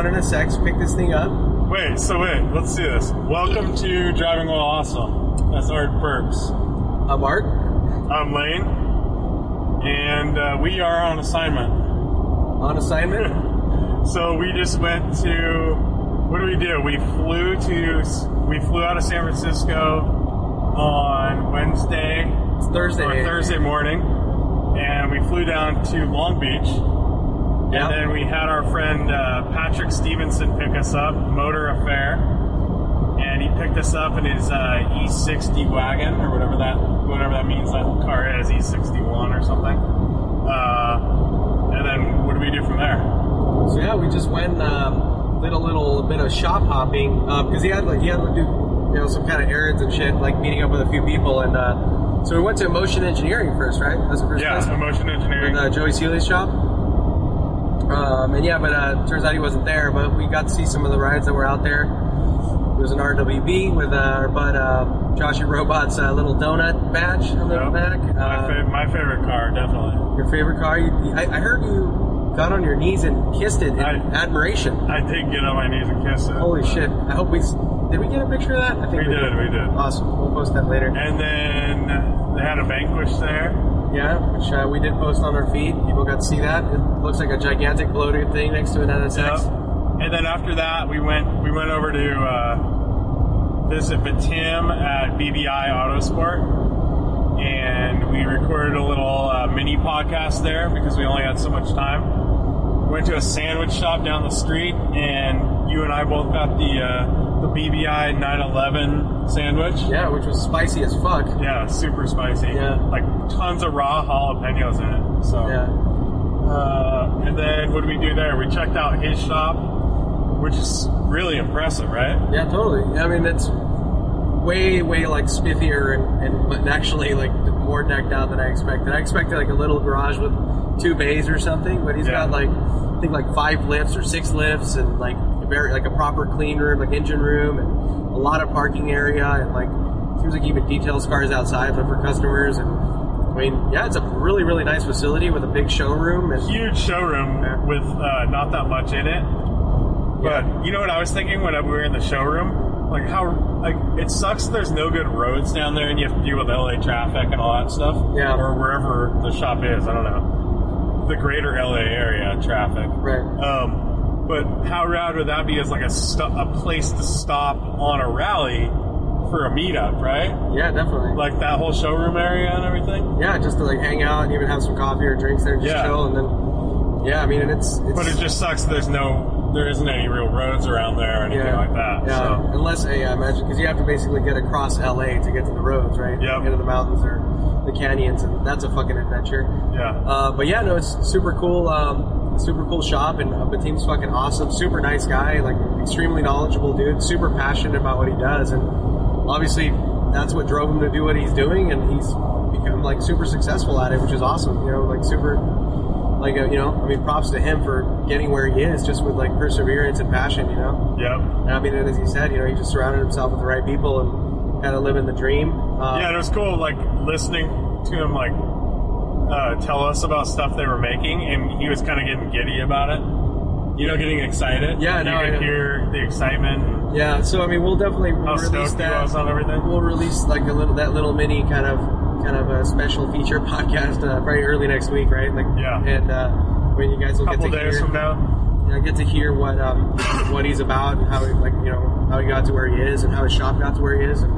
We're in 91 NSX. Pick this thing up. Wait, so wait, let's see this. Welcome to Driving While Awesome. That's Art Burks. I'm Art. I'm Lane, and uh, we are on assignment. On assignment. So we just went to. What do we do? We flew to. We flew out of San Francisco on Wednesday It's Thursday. or Thursday morning, and we flew down to Long Beach. And then we had our friend uh, Patrick Stevenson pick us up, Motor Affair, and he picked us up in his uh, E60 wagon or whatever that whatever that means that car is, E61 or something. Uh, and then what do we do from there? So yeah, we just went um, did a little bit of shop hopping because he had like he had to do you know some kind of errands and shit, like meeting up with a few people, and uh, so we went to Motion Engineering first, right? That's the first Yeah, place. motion engineering. with uh, Joey Seeley's shop. Um, and yeah, but uh, turns out he wasn't there. But we got to see some of the rides that were out there. It was an RWB with uh, our bud uh, Joshy Robot's uh, little donut badge on the Yep. back. my, Uh, fa- my favorite car, definitely. your favorite car? You, I, I heard you got on your knees and kissed it in I- admiration. I did get on my knees and kiss it. Holy shit! I hope we did. We get a picture of that. I think We did, we did. Awesome. We'll post that later. And then they had a vanquish there. Yeah, which uh, we did post on our feed. People got to see that. It looks like a gigantic bloated thing next to an NSX. Yep. And then after that, we went we went over to uh, visit Tim at BBI Autosport, and we recorded a little uh, mini podcast there because we only had so much time. Went to a sandwich shop down the street, and you and I both got the uh, the BBI 911 sandwich. Yeah, which was spicy as fuck. Yeah, super spicy. Yeah. like tons of raw jalapenos in it. So. Yeah. Uh, and then what did we do there? We checked out his shop, which is really impressive, right? Yeah, totally. I mean, it's way, way like spiffier and, and but actually like more decked out than I expected. I expected like a little garage with two bays or something, but he's Yeah. got like I think like five lifts or six lifts and like very like a proper clean room, like engine room, and a lot of parking area, and like seems like even details cars outside for customers. And I mean, yeah, it's a really, really nice facility with a big showroom and Huge showroom with uh, not that much in it. But you know what I was thinking when we were in the showroom? Like how like it sucks there's no good roads down there and you have to deal with LA traffic and all that stuff. Yeah. Or wherever the shop is, I don't know. The greater LA area traffic. right. Um, but how rad would that be as like a sto- a place to stop on a rally for a meetup, right? Yeah, definitely. Like that whole showroom area and everything. yeah, just to like hang out and even have some coffee or drinks there and just Yeah. chill, and then yeah, I mean, and it's, it's But it just sucks. There's no, there isn't any real roads around there or anything yeah, like that. Yeah, So unless yeah, imagine because you have to basically get across LA to get to the roads, right? Yep. Into the mountains or the canyons, and that's a fucking adventure. yeah, Uh, but yeah, no, it's super cool. Um, super cool shop, and uh, Betim's fucking awesome. Super nice guy, like extremely knowledgeable dude. Super passionate about what he does, and obviously that's what drove him to do what he's doing, and he's become like super successful at it, which is awesome. You know, like super. Like uh, you know, I mean, props to him for getting where he is, just with like perseverance and passion. You know, yep. and I mean, and as he said, you know, he just surrounded himself with the right people and kind of living the dream. Um, Yeah, and it was cool, like listening to him, like uh, tell us about stuff they were making, and he was kind of getting giddy about it. You know, getting excited. Yeah, you no, I could hear the excitement. Yeah, so I mean, we'll definitely release that. on everything. We'll release like a little that little mini kind of kind of a special feature podcast uh, very early next week, right? Like, Yeah. and uh, when you guys will couple get to days hear, from now. know, get to hear what um, what he's about and how he like you know how he got to where he is and how his shop got to where he is and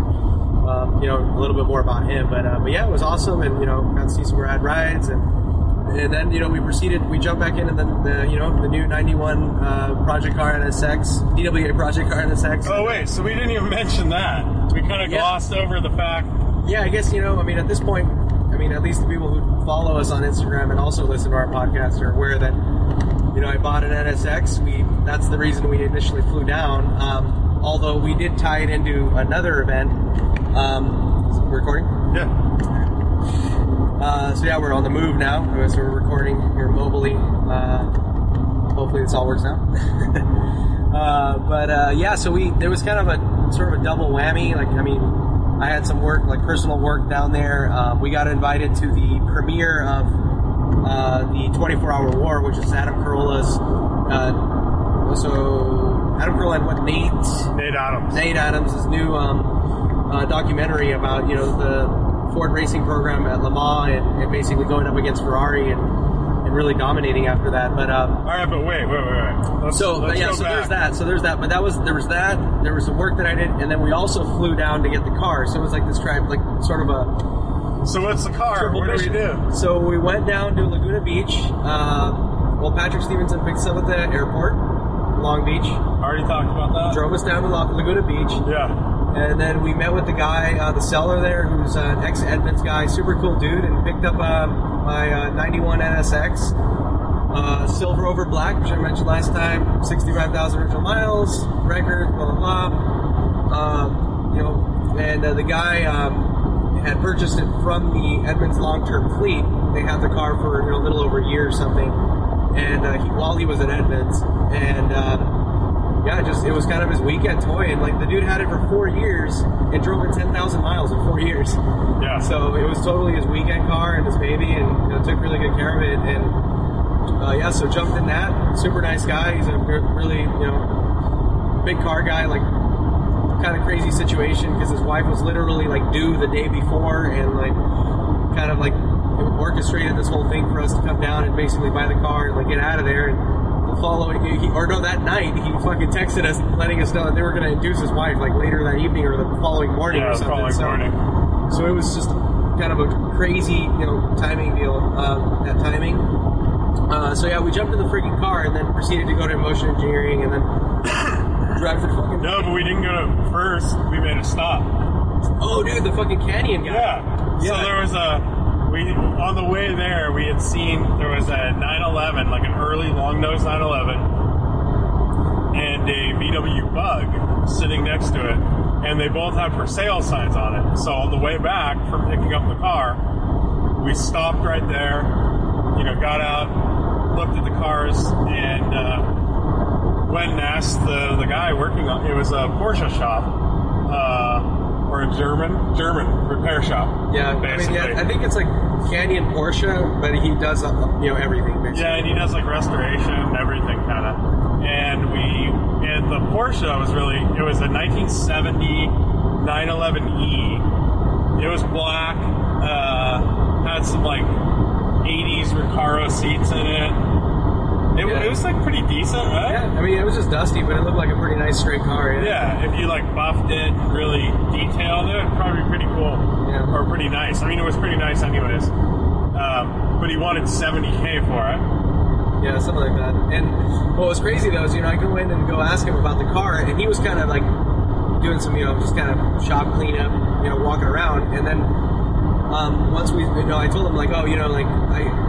um, you know a little bit more about him. But uh, but yeah, it was awesome and you know got to see some rad rides and. And then you know we proceeded. We jumped back in, and then the you know the new '91 uh, Project Car NSX, DWA Project Car NSX. Oh wait, so we didn't even mention that. We kind of Yeah. glossed over the fact. Yeah, I guess you know. I mean, at this point, I mean, at least the people who follow us on Instagram and also listen to our podcast are aware that you know I bought an NSX. We that's the reason we initially flew down. Um, although we did tie it into another event. Um, recording. Yeah. Uh, so yeah, we're on the move now. So we're recording here mobily. Uh, hopefully this all works out. uh, but uh, yeah, so we there was kind of a sort of a double whammy. Like I mean, I had some work, like personal work down there. Um, we got invited to the premiere of uh, the 24 Hour War, which is Adam Carolla's. Uh, so Adam Carolla and what Nate Nate Adams. Nate Adams' his new um, uh, documentary about you know the Ford racing program at Le Mans and, and basically going up against Ferrari and, and really dominating after that. But um, All right, but wait, wait, wait, wait. Let's, so let's yeah, so back. there's that. So there's that. But that was there was that. There was some work that I did, and then we also flew down to get the car. So it was like this tribe, like sort of a So what's the car? What do we do? So we went down to Laguna Beach. Uh, well, Patrick Stevenson picked us up at the airport, Long Beach. Already talked about that. Drove us down to La- Laguna Beach. Yeah. And then we met with the guy, uh, the seller there, who's an ex Edmunds guy, super cool dude, and picked up uh, my uh, 91 NSX, uh, silver over black, which I mentioned last time, 65,000 original miles, record, blah blah blah. Um, you know, and uh, the guy um, had purchased it from the Edmunds long-term fleet. They had the car for you know, a little over a year or something, and uh, he, while he was at Edmunds, and. Um, yeah, just it was kind of his weekend toy, and like the dude had it for four years and drove it ten thousand miles in four years. Yeah. So it was totally his weekend car and his baby, and you know, took really good care of it. And uh, yeah, so jumped in that. Super nice guy. He's a really you know big car guy. Like kind of crazy situation because his wife was literally like due the day before, and like kind of like orchestrated this whole thing for us to come down and basically buy the car and like get out of there. And the following, he, or no, that night he fucking texted us, letting us know that they were going to induce his wife like later that evening or the following morning Yeah, or the something. following so, morning. so it was just kind of a crazy, you know, timing deal. Um, that timing. Uh, so yeah, we jumped in the freaking car and then proceeded to go to motion engineering and then drive to fucking. No, but we didn't go to first. We made a stop. Oh, dude, the fucking canyon guy. Yeah. So Yeah. there was a we on the way there we had seen there was a 911 like an early long nose 911 and a VW Bug sitting next to it, and they both had for sale signs on it. So on the way back from picking up the car, we stopped right there. You know, got out, looked at the cars, and uh, went and asked the the guy working on it was a Porsche shop. Uh, or a German German repair shop. Yeah, I mean, basically. yeah, I think it's like Canyon Porsche, but he does uh, you know everything basically. Yeah, and he does like restoration, everything kind of. And we, and the Porsche was really, it was a 1970 911E. It was black, uh, had some like 80s Recaro seats in it. It, Yeah. it was like pretty decent, right? Yeah, I mean it was just dusty, but it looked like a pretty nice straight car. Yeah. Yeah, if you like buffed it, and really detailed it, it'd probably be pretty cool. Yeah. Or pretty nice. I mean, it was pretty nice anyways. Um, but he wanted 70k for it. Yeah, something like that. And what was crazy though is, you know, I go in and go ask him about the car, and he was kind of like doing some, you know, just kind of shop cleanup, you know, walking around. And then um, once we, you know, I told him like, oh, you know, like I.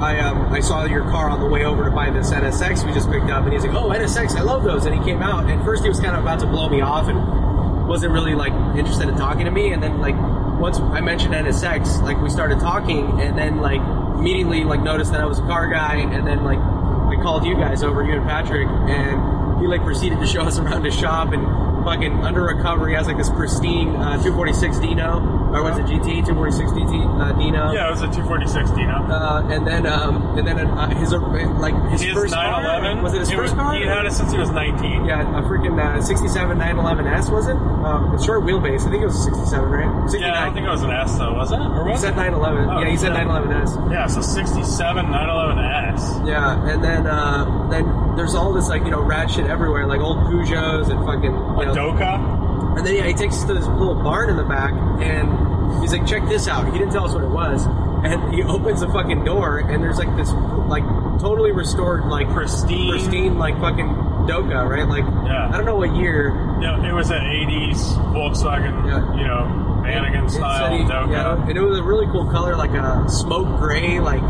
I um, I saw your car on the way over to buy this NSX we just picked up, and he's like, "Oh, NSX, I love those." And he came out, and first he was kind of about to blow me off, and wasn't really like interested in talking to me. And then like once I mentioned NSX, like we started talking, and then like immediately like noticed that I was a car guy, and then like I called you guys over, you and Patrick, and he like proceeded to show us around his shop and fucking under recovery has like this pristine uh, 246 Dino, or was it GT 246 DT uh, Dino? Yeah, it was a 246 Dino. Uh, and then um, and then uh, his uh, like his, His first 911 car was it his it first was, car? He had it since he was 19. Yeah, a freaking uh, 67 911S was it? Um, short wheelbase. I think it was a 67, right? 69. Yeah, I don't think it was an S though, was it? Or he was said it? 911. Oh, yeah, he said yeah. 911S. Yeah, so 67 911S. Yeah, and then uh, then there's all this like you know ratchet everywhere, like old Peugeots and fucking you know, Doka. And then yeah, he takes us to this little barn in the back, and he's like, "Check this out." He didn't tell us what it was, and he opens the fucking door, and there's like this like totally restored like Pristine. pristine like fucking Doka, right? Like Yeah. I don't know what year. Yeah, it was an 80s Volkswagen, Yeah. you know, mannequin style he- Doka. yeah, and it was a really cool color, like a smoke gray, like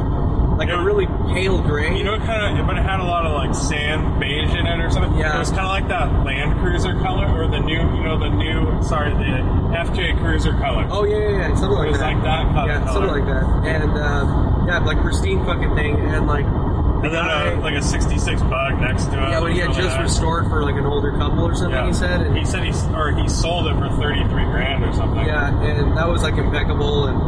like It a really pale gray. You know, kind of, but it had a lot of like sand beige in it or something. Yeah. It was kind of like that Land Cruiser color, or the new, you know, the new, sorry, the FJ Cruiser color. Oh yeah, yeah, yeah, something like It was that. like that color. yeah, something like that. And um, yeah, like pristine fucking thing, and like the And then guy, a, like a 66 bug next to it. yeah, but he had just nice. restored for like an older couple or something, Yeah. he said, and he said he or he sold it for 33 grand or something. yeah, and that was like impeccable. And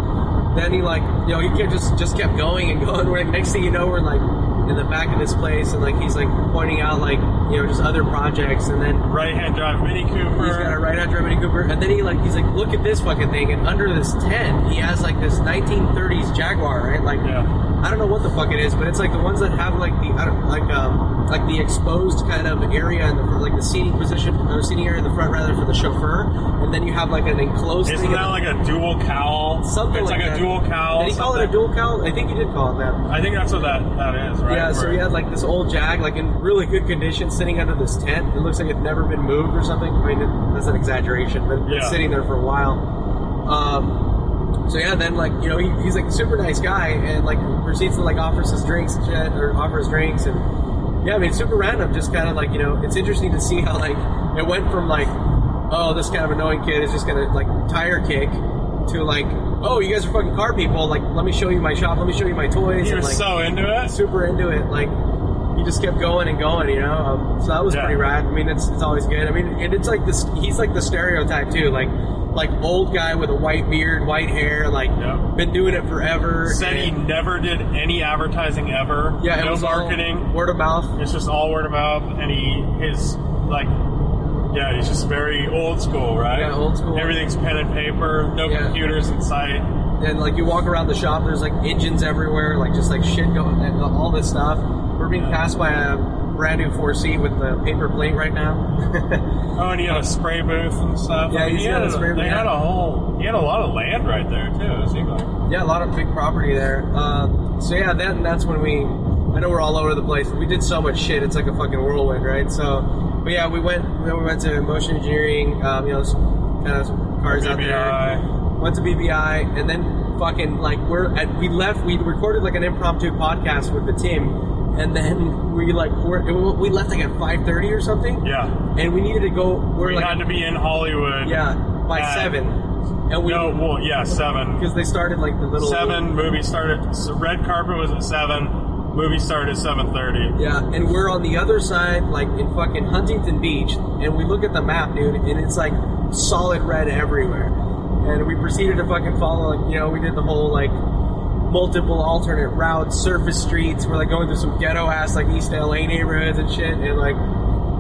then he like, you know, he kept just just kept going and going. Where next thing you know, we're like in the back of this place, and like he's like pointing out like you know just other projects, and then Right hand drive Mini Cooper. He's got a right hand drive Mini Cooper, and then he like he's like, look at this fucking thing, and under this tent, he has like this 1930s Jaguar, right? Like, Yeah. I don't know what the fuck it is, but it's like the ones that have like the I don't, like um like the exposed kind of area in the like the seating position or seating area in the front rather for the chauffeur, and then you have like an enclosed. Isn't that like a dual cowl? the- something It's like, like, a dual cowl. Did he call it a dual cowl? I think he did call it that. I think that's what that that is, right? Yeah, so he had like this old Jag, like in really good condition, sitting under this tent. It looks like it's never been moved or something. I mean, it, that's an exaggeration, but it's Yeah. sitting there for a while. Um, so yeah, then like you know he, he's like super nice guy, and like proceeds to like offers his drinks and shit, or offers drinks, and yeah, I mean super random. Just kind of like you know, it's interesting to see how like it went from like oh this kind of annoying kid is just gonna like tire kick to like oh you guys are fucking car people. Like let me show you my shop. Let me show you my toys. he and, like, so into it. super into it. Like he just kept going and going, you know. Um, so that was Yeah. pretty rad. I mean, it's it's always good. I mean, and it's like this. He's like the stereotype too. Like like old guy with a white beard, white hair, like Yeah. been doing it forever. Said he never did any advertising ever. yeah, no marketing. word of mouth. It's just all word of mouth, and he his like. Yeah, he's just very old school, right? Yeah, old school. Everything's pen and paper, no Yeah. computers in sight. And like you walk around the shop, there's like engines everywhere, like just like shit going, and all this stuff. We're being passed by a brand new 4C with the paper plate right now. Oh, and he had a spray booth and stuff. Yeah, I mean, he had a spray They booth. had a whole. He had a lot of land right there too. It seemed like. Yeah, a lot of big property there. Um, so yeah, then that's when we. I know we're all over the place. We did so much shit. It's like a fucking whirlwind, right? So, but yeah, we went. We went to motion engineering. Um, you know, kind of cars out there. Went to BBI, and then fucking like we're at, we left. We recorded like an impromptu podcast with the team, and then we like we left like at five thirty or something. Yeah, And we needed to go. We're we like had to be in Hollywood. yeah by at- seven, and we No, well, yeah, seven. because they started like the little Seven. Movie started. So red carpet was at seven. Movie started at seven thirty. Yeah, and we're on the other side, like in fucking Huntington Beach, and we look at the map, dude, and it's like solid red everywhere. And we proceeded to fucking follow, like, you know, we did the whole like multiple alternate routes, surface streets. We're like going through some ghetto ass like East LA neighborhoods and shit, and like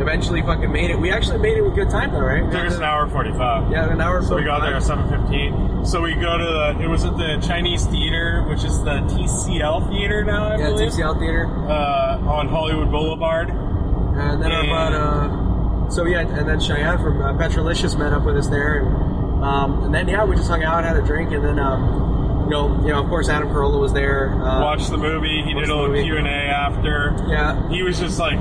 eventually fucking made it. We actually made it with good time though, right? Took us an hour forty-five. Yeah, an hour. So we got 45. there at seven fifteen. So we go to the. It was at the Chinese Theater, which is the TCL Theater now, I Yeah, believe, TCL Theater. uh, on Hollywood Boulevard. And then And- about uh, so yeah, and then Cheyenne from uh, Petrolicious met up with us there, and um, and then yeah, we just hung out, had a drink, and then um, you know, you know, of course, Adam Carolla was there. Uh, Watched the movie. He did a little. Q and A after. Yeah, He was just like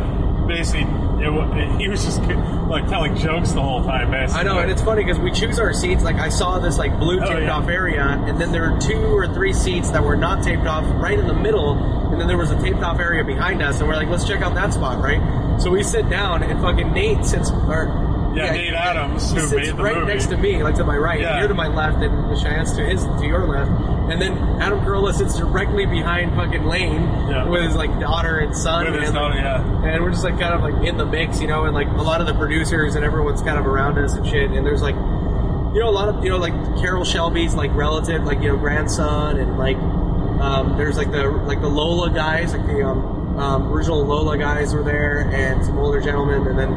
basically. It, wa- he was just like telling jokes the whole time, basically. I know, and it's funny because we choose our seats. Like I saw this like blue Oh, taped yeah. off area, and then there were two or three seats that were not taped off right in the middle, and then there was a taped off area behind us, and we're like, let's check out that spot, right? So we sit down, and fucking Nate sits, or Yeah, Nate Adams, who sits made the right movie. next to me, like to my right, Yeah. you're to my left, and Cheyenne's to his to your left, and then Adam Carolla sits directly behind fucking Lane Yeah. with his like daughter and son, With his and, like, daughter, yeah. and we're just like kind of like in the mix, you know, and like a lot of the producers and everyone's kind of around us and shit. And there's like, you know, a lot of you know like Carroll Shelby's like relative, like you know grandson, and like um, there's like the like the Lola guys, like the um, um, original Lola guys were there, and some older gentlemen, and then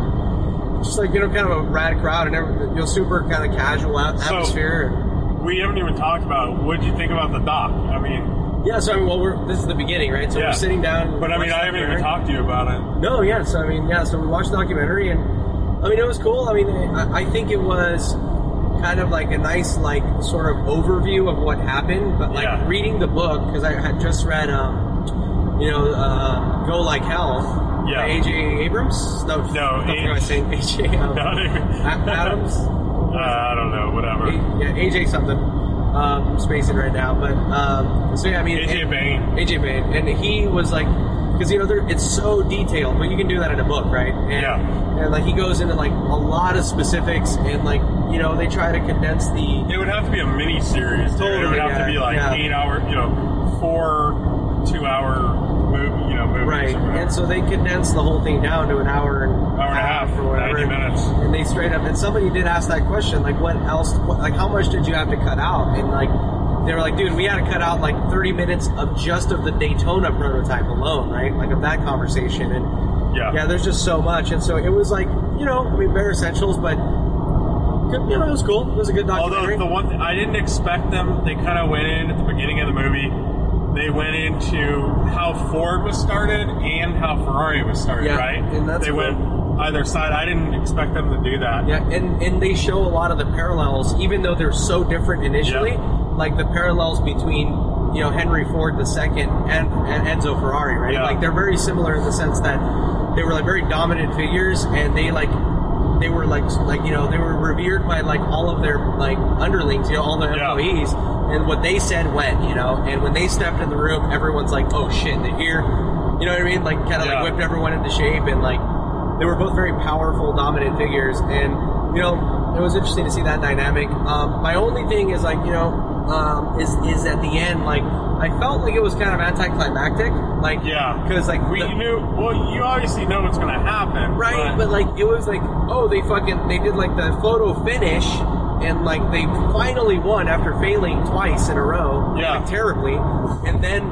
just like you know kind of a rad crowd and everything, you know, super kind of casual at- So- atmosphere. We haven't even talked about what did you think about the doc. I mean, yeah, so I mean, well, we're this is the beginning, right? So Yeah. we're sitting down, but I mean, I haven't even talked to you about it. No, yeah. So I mean, yeah. So we watched the documentary, and I mean, it was cool. I mean, I, I think it was kind of like a nice, like, sort of overview of what happened. But like Yeah. reading the book because I had just read, um, you know, uh, "Go Like Hell" Yeah. AJ Abrams. No, No, what the fuck A- am I saying AJ um, Not even- A- Adams. Uh, I don't know, whatever. A- yeah, AJ something. Um, I'm spacing right now, but um, so yeah, I mean, AJ and- Baime. AJ Baime, and he was like, because you know, it's so detailed, but you can do that in a book, right? And, Yeah. And like he goes into like a lot of specifics, and like you know, they try to condense the It would have to be a mini series. dude. it would have yeah, to be like yeah. eight hour, you know, four two hour know, movies. Right, and so they condensed the whole thing down to an hour and Hour and a half, or whatever, 90 minutes. And they straight up, and somebody did ask that question, like, what else, what, like, how much did you have to cut out? And like, they were like, dude, we had to cut out like 30 minutes of just of the Daytona prototype alone, right? Like of that conversation, and yeah. yeah, there's just so much, and so it was like, you know, I mean, bare essentials, but good, you know, it was cool. It was a good documentary. Although the one th- I didn't expect them, they kind of went in at the beginning of the movie. They went into how Ford was started and how Ferrari was started, Yeah, right? and that's they cool. went either side. I didn't expect them to do that. Yeah, and, and they show a lot of the parallels, even though they're so different initially. Yeah. Like the parallels between you know Henry Ford II and, and Enzo Ferrari, right? Yeah. Like they're very similar in the sense that they were like very dominant figures, and they like they were like like you know they were revered by like all of their like underlings, you know, all their Yeah. employees, and what they said went, you know, and when they stepped in the room, everyone's like, oh shit, they're here. You know what I mean? Like kind of Yeah. like whipped everyone into shape and like they were both very powerful, dominant figures, and you know it was interesting to see that dynamic. Um, my only thing is like you know um, is is at the end like I felt like it was kind of anticlimactic, like Yeah. because like We the- knew. Well, you obviously know what's going to happen, right, but like it was like oh they fucking they did like the photo finish. And like they finally won after failing twice in a row, Yeah. like, terribly, and then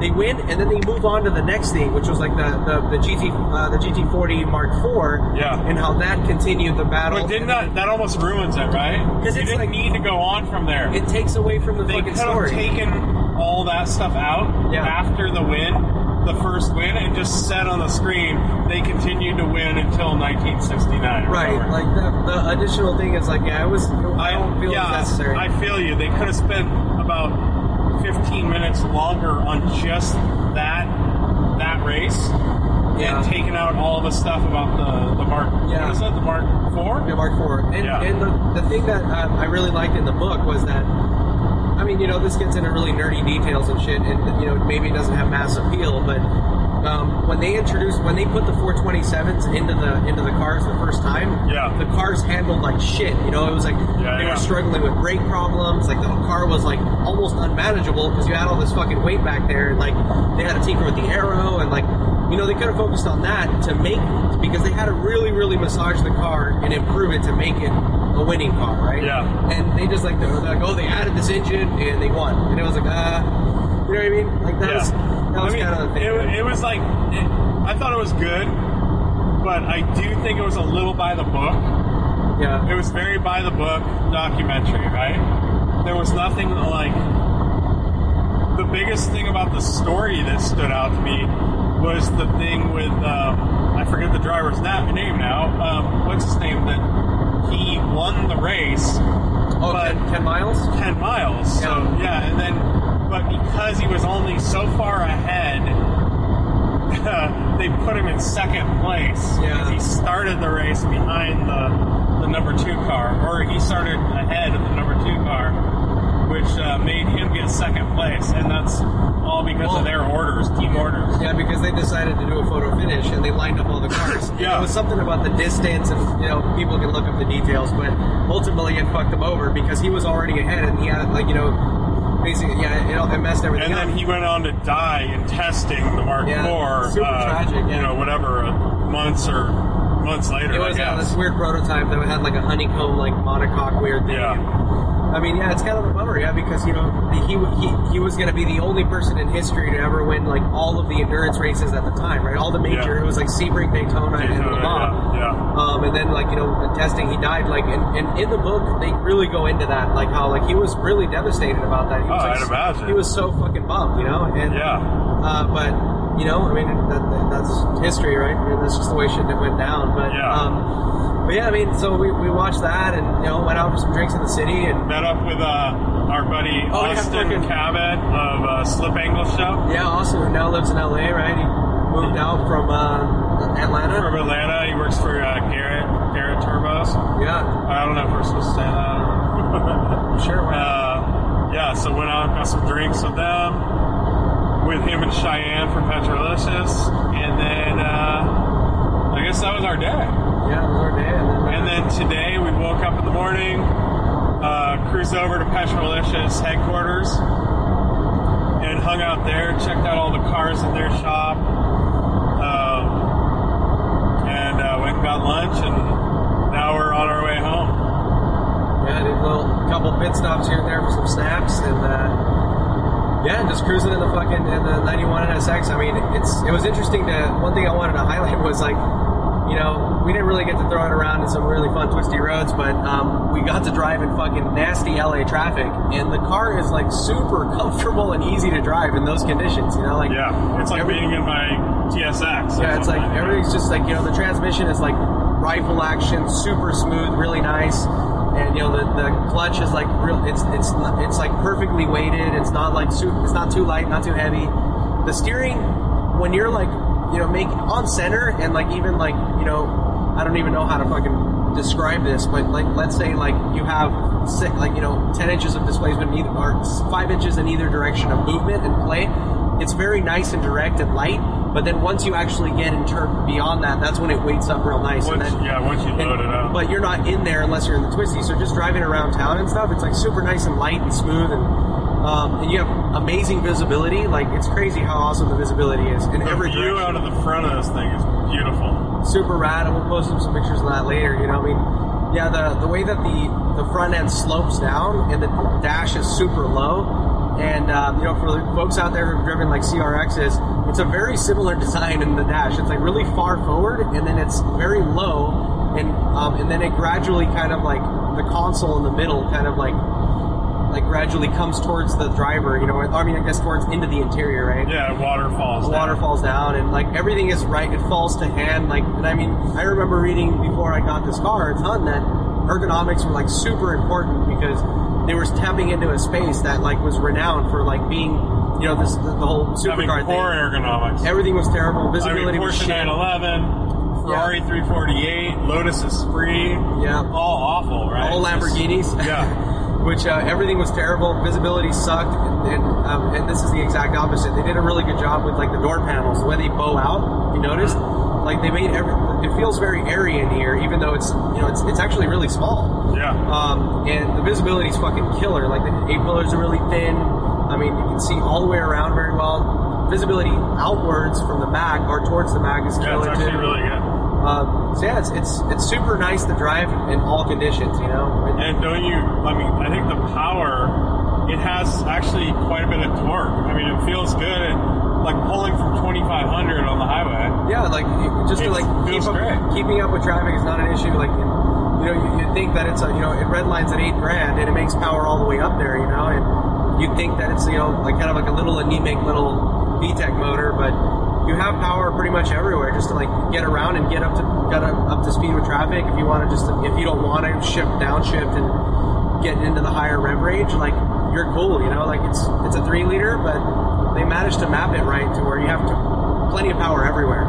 they win, and then they move on to the next thing, which was like the the, the GT uh, the GT40 Mark IV, Yeah. and how that continued the battle. But didn't that that almost ruins it, right? 'Cause you it's didn't like- need to go on from there. It takes away from the they fucking story. taken all that stuff out Yeah. after the win, the first win, and just said on the screen they continued to win until 1969. right, whatever. like the, the additional thing is like, yeah, it was. I don't feel yeah, necessary. I feel you. They could have spent about 15 minutes longer on just that that race Yeah. and taken out all the stuff about the the Mark. Yeah. What is that? The Mark Four? Yeah, Mark IV. And, Yeah. and the, the thing that uh, I really liked in the book was that, I mean, you know, this gets into really nerdy details and shit, and, you know, maybe it doesn't have mass appeal, but um, when they introduced, when they put the 427s into the into the cars the first time, Yeah. the cars handled like shit. You know, it was like Yeah, they yeah. were struggling with brake problems. Like the car was like almost unmanageable because you had all this fucking weight back there. And, like they had to tinker with the aero and like you know they could have focused on that to make because they had to really really massage the car and improve it to make it a winning car, right? Yeah. And they just like they're like oh they added this engine and they won and it was like uh you know what I mean? Like that Yeah. was that was I mean, kind of the thing. It, it was like it, I thought it was good, but I do think it was a little by the book. yeah. It was very by the book documentary, right? There was nothing like the biggest thing about the story that stood out to me was the thing with um, I forget the driver's na- name now. Um, what's his name? That he won the race, Oh, but 10, 10 miles? 10 miles. So Yeah. yeah, and then but because he was only so far ahead, they put him in second place Yeah. because he started the race behind the the number two car, or he started ahead of the number two car, which uh, made him get second place, and that's all because Well- of their orders, team orders. Yeah, because they decided to do a photo finish and they lined up all the cars. Yeah. It was something about the distance and, you know, people can look up the details, but ultimately it fucked him over because he was already ahead and he had, like, you know, basically, yeah, it, all- it messed everything And up. then he went on to die in testing the Mark Yeah, IV. super uh, tragic, yeah. You know, whatever uh, months or months later. It was uh, this weird prototype that had like a honeycomb, like monocoque weird thing. Yeah. I mean, yeah, it's kind of a bummer, yeah, because you know he he, he was going to be the only person in history to ever win like all of the endurance races at the time, right? All the major, Yeah. it was like Sebring, Daytona, and Le Daytona, Mans. yeah, yeah. Um, and then like you know in testing, he died. Like and, and in the book, they really go into that, like how like he was really devastated about that. He was, Oh, like, I'd imagine. He was so fucking bummed, you know. And Yeah. uh, but you know, I mean, that, that, that's history, right? I mean, that's just the way shit went down. But Yeah. um, but yeah, I mean, so we, we watched that and you know went out for some drinks in the city and met up with uh, our buddy Oh, Austin fucking- Cabot of uh, Slip Angle Show yeah, Austin who now lives in LA, right? He moved out from uh, Atlanta. from Atlanta. He works for uh, Garrett Garrett Turbos. Yeah, I don't know if we're supposed to say that. Sure. uh, yeah, so went out, got some drinks with them, with him and Cheyenne from Petrolicious, and then uh, I guess that was our day. Yeah, it was our day. And then, uh, And then today we woke up in the morning, uh, cruised over to Petrolicious headquarters, and hung out there, checked out all the cars in their shop, um, and uh, went and got lunch, and now we're on our way home. Yeah, did a little couple pit stops here and there for some snaps, and uh, yeah, just cruising in the fucking in the 91 NSX. I mean, it's it was interesting to. One thing I wanted to highlight was like, you know, we didn't really get to throw it around in some really fun twisty roads, but um, we got to drive in fucking nasty LA traffic, and the car is like super comfortable and easy to drive in those conditions. You know, like Yeah, it's like Every- being in my TSX. yeah, it's like everything's just like you know the transmission is like rifle action, super smooth, really nice, and you know the, the clutch is like real. It's it's it's like perfectly weighted. It's not like su- it's not too light, not too heavy. The steering, when you're like you know make on center and like even like you know I don't even know how to fucking describe this, but like let's say like you have six, like you know ten inches of displacement in either or five inches in either direction of movement and play. It's very nice and direct and light, but then once you actually get in turn beyond that, that's when it weights up real nice. Once, and then, yeah, once you and- load it up. But you're not in there unless you're in the twisty. So just driving around town and stuff, it's like super nice and light and smooth, and um, and you have amazing visibility. Like it's crazy how awesome the visibility is in the every view direction out of the front of this thing is beautiful. super rad, and we'll post some pictures of that later. You know, I mean, yeah, the the way that the the front end slopes down and the dash is super low, and um, you know, for the folks out there who've driven like CRXs, it's a very similar design in the dash. It's like really far forward, and then it's very low, and um, and then it gradually kind of like the console in the middle, kind of like. Like gradually comes towards the driver, you know. I mean, I guess towards into the interior, right? Yeah, waterfalls. the water down. falls down and like everything is right it falls to hand like and i mean i remember reading before i got this car a ton that ergonomics were like super important because they were tapping into a space that like was renowned for like being you know this the, the whole I mean, supercar poor thing ergonomics. everything was terrible I mean, visibility was Porsche shit 911, Ferrari 348, Lotus free. Yeah. All awful, right? all lamborghinis Yeah. which uh, everything was terrible visibility sucked and, and, um, and this is the exact opposite they did a really good job with like the door panels the way they bow out you noticed like they made every it feels very airy in here even though it's you know it's, it's actually really small Yeah. um, and the visibility is fucking killer. Like the A pillars are really thin. I mean, you can see all the way around very well. Visibility outwards from the back or towards the back is Yeah, it's killer actually too. really good. Um, so yeah, it's, it's it's super nice to drive in all conditions. You know, And- And don't you? I mean, I think the power it has actually quite a bit of torque. I mean, it feels good. And, like pulling from 2500 on the highway. yeah, like just to like keep up, great. keeping up with traffic is not an issue. Like you know, you, you think that it's a you know it redlines at eight grand and it makes power all the way up there. You know, and you think that it's you know like kind of like a little anemic little VTEC motor, but you have power pretty much everywhere just to like get around and get up to get up, to speed with traffic. If you want to just if you don't want to shift downshift and get into the higher rev range, like you're cool. You know, like it's it's a three liter, but they managed to map it right to where you have to, plenty of power everywhere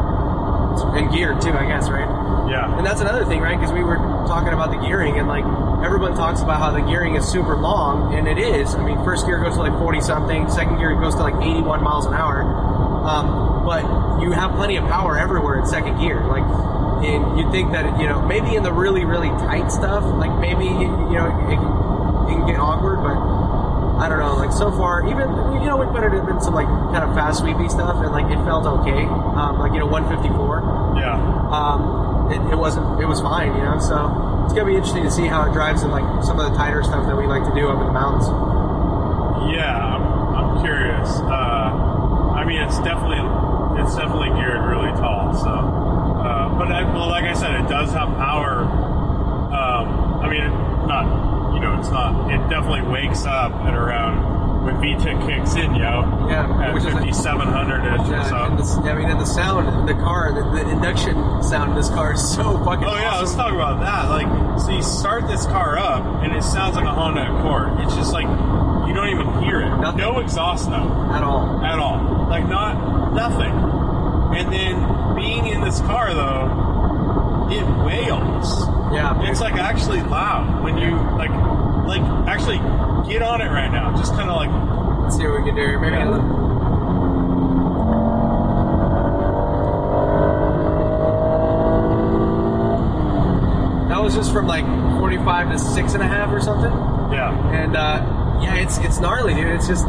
and geared too, I guess, right? Yeah. And that's another thing, right? Because we were talking about the gearing, and like everyone talks about how the gearing is super long, and it is. I mean, first gear goes to like 40 something, second gear goes to like 81 miles an hour. Um, but you have plenty of power everywhere in second gear. Like, and you'd think that, you know, maybe in the really, really tight stuff, like maybe, you know, it, can- it can get awkward, but I don't know. Like so far, even you know, we put it in some like kind of fast sweepy stuff, and like it felt okay. Um, like you know, 154 Yeah. um, it, it wasn't it was fine, you know. So it's gonna be interesting to see how it drives in like some of the tighter stuff that we like to do up in the mountains. Yeah, I'm, I'm curious. Uh, mean, it's definitely it's definitely geared really tall. So, uh, but I, well, like I said, it does have power. Um, I mean, not you know, it's not. It definitely wakes up at around when VTEC kicks in, yo. Yeah, at is like- 5700 ish Yeah, so. the, I mean, and the sound, the car, the, the induction sound of this car is so fucking. Oh yeah, let's talk about that. Like, so you start this car up, and it sounds like a Honda Accord. It's just like you don't even hear it. Nothing. No exhaust note. at all. at all. Like not nothing. And then being in this car though, it wails. Yeah, It's like actually loud when you like like actually get on it right now. Just kind of like Let's see what we can do here. Maybe. Yeah. That was just from like 45 to six and a half or something. yeah, And uh, yeah, it's it's gnarly, dude. It's just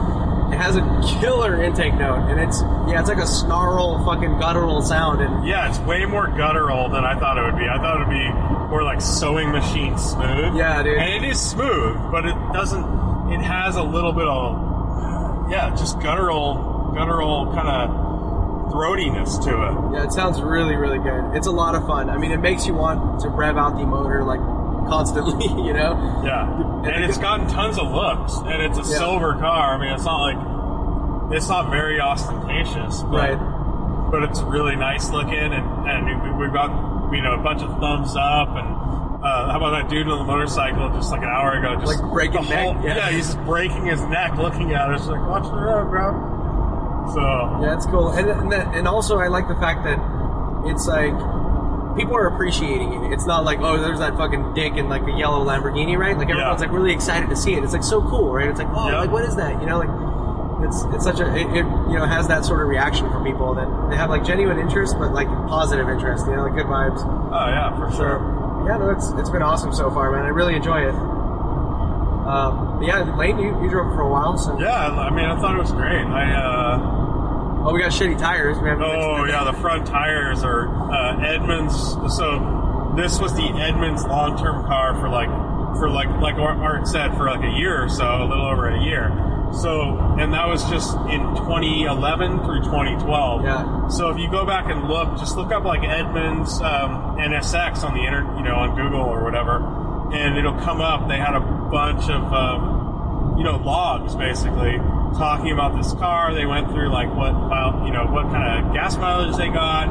has a killer intake note, and it's yeah, it's like a snarl, fucking guttural sound, and yeah. It's way more guttural than I thought it would be. I thought it would be more like sewing machine smooth. Yeah, dude. And it is smooth, but it doesn't. It has a little bit of yeah, just guttural, guttural kind of throatiness to it. yeah, it sounds really really good. It's a lot of fun. I mean, it makes you want to rev out the motor like constantly, you know. Yeah, and it's gotten tons of looks, and it's a Yeah. silver car. I mean, it's not like it's not very ostentatious, but, Right. But it's really nice looking, and and we- we've got you know a bunch of thumbs up, and uh, how about that dude on the motorcycle just like an hour ago, just Like breaking whole, neck, yeah. he's just breaking his neck, looking at us like watch the road, bro. So Yeah, it's cool, and and, that, and also I like the fact that it's like people are appreciating it. It's not like oh, there's that fucking dick in like a yellow Lamborghini, right? Like everyone's Yeah. like really excited to see it. It's like so cool, right? It's like oh, Yeah. like what is that? You know, like it's it's such a it, it you know has that sort of reaction from people that they have like genuine interest, but like positive interest. You know, like good vibes. oh yeah, for So sure. yeah, no, it's it's been awesome so far, man. I really enjoy it. Um, yeah, Lane, you, you drove for a while, so Yeah, I mean, I thought it was great. I. uh oh, we got shitty tires. We haven't Oh yeah, the front tires are uh, Edmunds. So this was the Edmunds long-term car for like for like like Art said for like a year or so, a little over a year. So and that was just in 2011 through 2012. Yeah. So if you go back and look, just look up like Edmunds um, NSX on the internet, you know, on Google or whatever, and it'll come up. They had a bunch of um, you know logs basically talking about this car. They went through like what you know, what kind of gas mileage they got,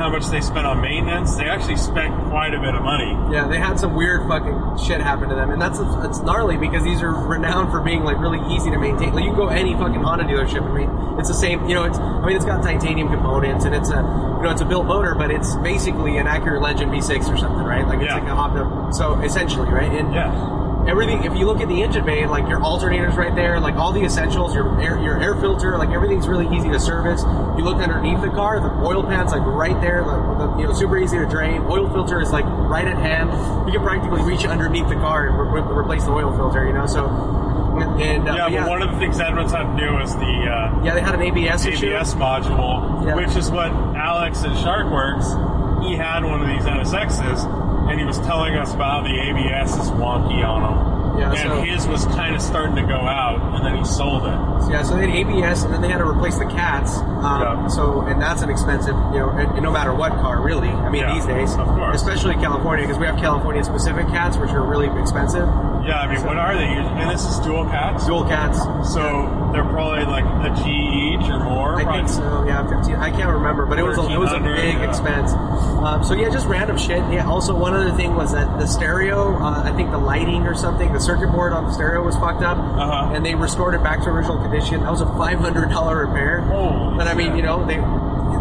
how much they spent on maintenance. They actually spent quite a bit of money. Yeah, they had some weird fucking shit happen to them, and that's it's gnarly because these are renowned for being like really easy to maintain. Like you can go any fucking Honda dealership, I mean, it's the same. You know, it's I mean, it's got titanium components and it's a you know it's a built motor, but it's basically an Acura Legend V6 or something, right? Like it's Yeah. like a hopped up. So essentially, right? And Yeah. Everything. If you look at the engine bay, like your alternators right there, like all the essentials, your air, your air filter, like everything's really easy to service. You look underneath the car, the oil pan's like right there, like the, you know, super easy to drain. Oil filter is like right at hand. You can practically reach underneath the car and re- re- replace the oil filter. You know, so and, uh, Yeah, but but one of the things Edmunds had do was the uh, yeah, they had an ABS. ABS module, Yeah. which is what Alex at SharkWerks, he had one of these NSXs, and he was telling us about how the ABS is wonky on them. Yeah, and so- his was kind of starting to go out, and then he sold it. Yeah, so they had ABS, and then they had to replace the cats. Um, Yeah. So, and that's an expensive, you know, and, and no matter what car, really. I mean, Yeah, these days, of course. especially in California, because we have California-specific cats, which are really expensive. Yeah, I mean, what are they? And this is dual cats, Dual cats. so they're probably like a G each or more. I think so. Yeah, fifteen. I can't remember, but it was a, it was a big yeah. expense. Um, so yeah, just random shit. Yeah. Also, one other thing was that the stereo. Uh, I think the lighting or something. The circuit board on the stereo was fucked up, Uh-huh. and they restored it back to original condition. That was a five hundred dollar repair. Holy but I mean, shit. you know, they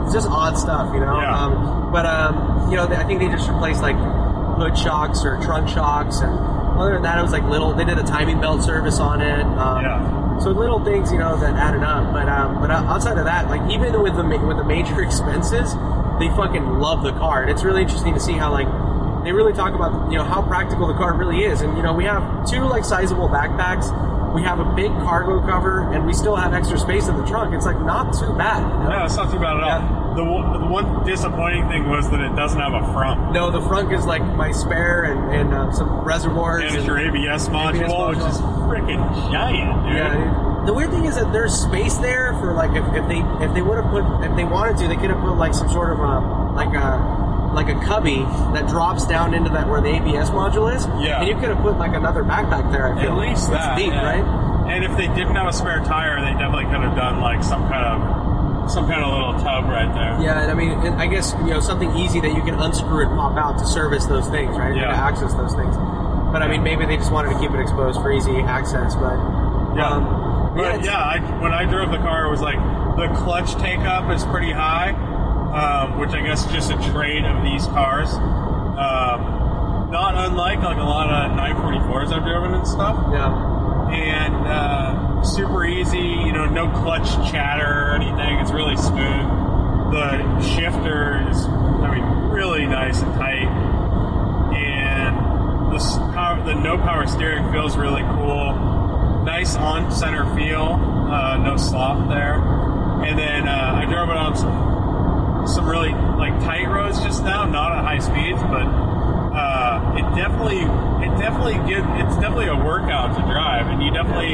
it's just odd stuff, you know. Yeah. Um, but um, you know, I think they just replaced like hood shocks or trunk shocks, and other than that, it was like little. They did a timing belt service on it. Um, Yeah. So little things, you know, that added up. But um, but outside of that, like even with the with the major expenses, they fucking love the car, and it's really interesting to see how like they really talk about you know how practical the car really is. And you know, we have two like sizable backpacks. We have a big cargo cover, and we still have extra space in the trunk. It's like not too bad. You know? Yeah, it's not too bad at all. The, one- the one disappointing thing was that it doesn't have a front. No, the front is like my spare and, and uh, some reservoirs. And it's your ABS module, module. which is freaking giant, dude. Yeah. The weird thing is that there's space there for like if, if they if they would have put if they wanted to they could have put like some sort of a like a like a cubby that drops down into that where the ABS module is. Yeah. And you could have put like another backpack there. I feel. At least That's that. deep, yeah. right? And if they didn't have a spare tire, they definitely could have done like some kind of some kind of little tub right there. Yeah, and I mean, I guess you know something easy that you can unscrew and pop out to service those things, right? Yeah. To access those things. But I mean, maybe they just wanted to keep it exposed for easy access. But Yeah. um, But it's- yeah, I, when I drove the car, it was like the clutch take up is pretty high, um, which I guess is just a trade of these cars. Um, not unlike like a lot of 944s I've driven and stuff. Yeah. And uh, super easy, you know, no clutch chatter or anything. It's really smooth. The shifter is, I mean, really nice and tight. And the, power, the no power steering feels really cool. Nice on center feel, uh, no slop there. And then uh, I drove it on some some really like tight roads just now, not at high speeds, but uh, it definitely it definitely gives it's definitely a workout to drive, and you definitely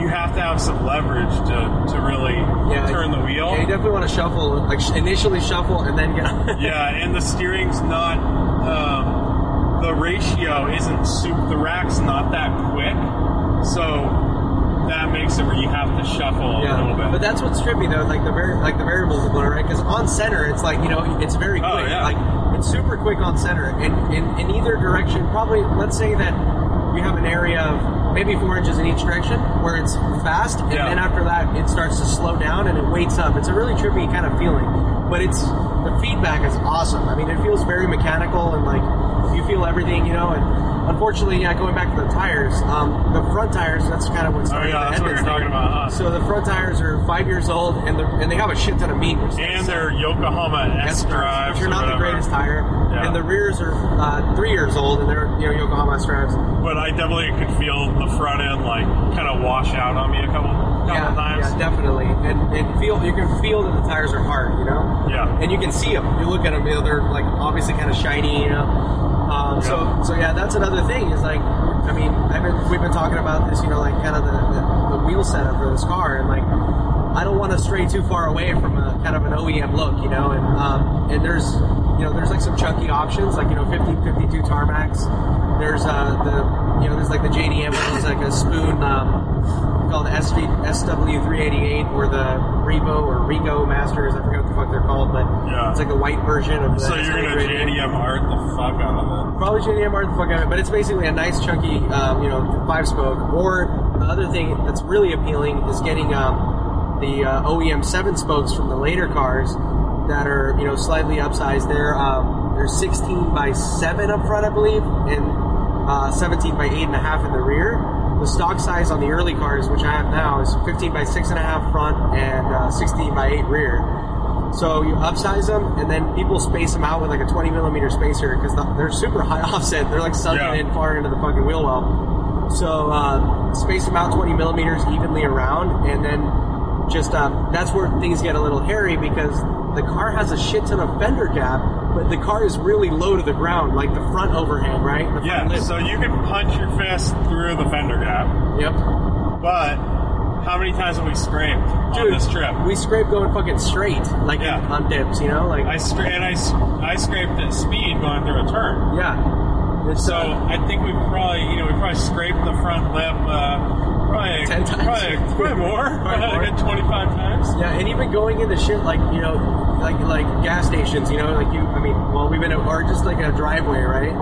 you have to have some leverage to to really Yeah, turn the wheel. Yeah, you definitely want to shuffle, like sh- initially shuffle and then get. yeah, and the steering's not um, the ratio isn't super. The rack's not that quick, so that makes it where you have to shuffle a little bit. but that's what's trippy though, like the vari- like the variable component, right? Because on center, it's like you know, it's very oh, quick. Oh, yeah. Like it's super quick on center, and in, in either direction, probably let's say that you have an area of maybe four inches in each direction where it's fast, and Yeah. then after that, it starts to slow down and it waits up. It's a really trippy kind of feeling, but it's the feedback is awesome. I mean, it feels very mechanical and like you feel everything, you know, and. Unfortunately, yeah. Going back to the tires, um, the front tires. That's kind of what oh yeah, the that's what you're talking about, huh? So the front tires are five years old, and and they have a shit ton of meters. and they're Yokohama S drives, which are not the greatest tire. Yeah. And the rears are uh, three years old, and they're you know Yokohama S drives. But I definitely could feel the front end like kind of wash out on me a couple yeah, times. yeah, definitely. And, and feel you can feel that the tires are hard, you know. Yeah. And you can see them. You look at them, you know, they're like obviously kind of shiny, you know. Um, So so yeah, that's another thing. Is like, I mean, I've been we've been talking about this, you know, like kind of the, the, the wheel setup for this car, and like. I don't want to stray too far away from a kind of an OEM look, you know, and um, and there's you know there's like some chunky options like you know 50 52 tarmacs. There's uh the you know there's like the JDM which is like a spoon um, called SV, SW388 or the Revo or Rego Masters. I forget what the fuck they're called, but Yeah. it's like a white version of the. So you're gonna S388. JDM art the fuck out of it. Probably JDM art the fuck out of it, but it's basically a nice chunky, um, you know, five spoke. Or the other thing that's really appealing is getting um, the uh, OEM seven spokes from the later cars that are you know slightly upsized. They're um, they're 16 by seven up front, I believe, and uh, 17 by eight and a half in the rear. The stock size on the early cars, which I have now, is 15 by six and a half front and uh, 16 by eight rear. So you upsize them, and then people space them out with like a 20 millimeter spacer because they're super high offset. They're like sunken Yeah. in far into the fucking wheel well. So uh, space them out 20 millimeters evenly around, and then just uh, that's where things get a little hairy because the car has a shit ton of fender gap, but the car is really low to the ground, like the front overhang, right? The Yeah, so you can punch your fist through the fender gap, yep. but how many times have we scraped on this trip? we scrape going fucking straight, like Yeah. on dips, you know, like I scra- and I, I scraped at speed going through a turn. yeah. It's, So uh, I think we probably, you know, we probably scraped the front lip uh, probably 10 times. probably, probably more, Probably more. like 25 times. Yeah, and even going into shit like you know, like like gas stations, you know, like you. I mean, well, we've been at, or just like a driveway, right?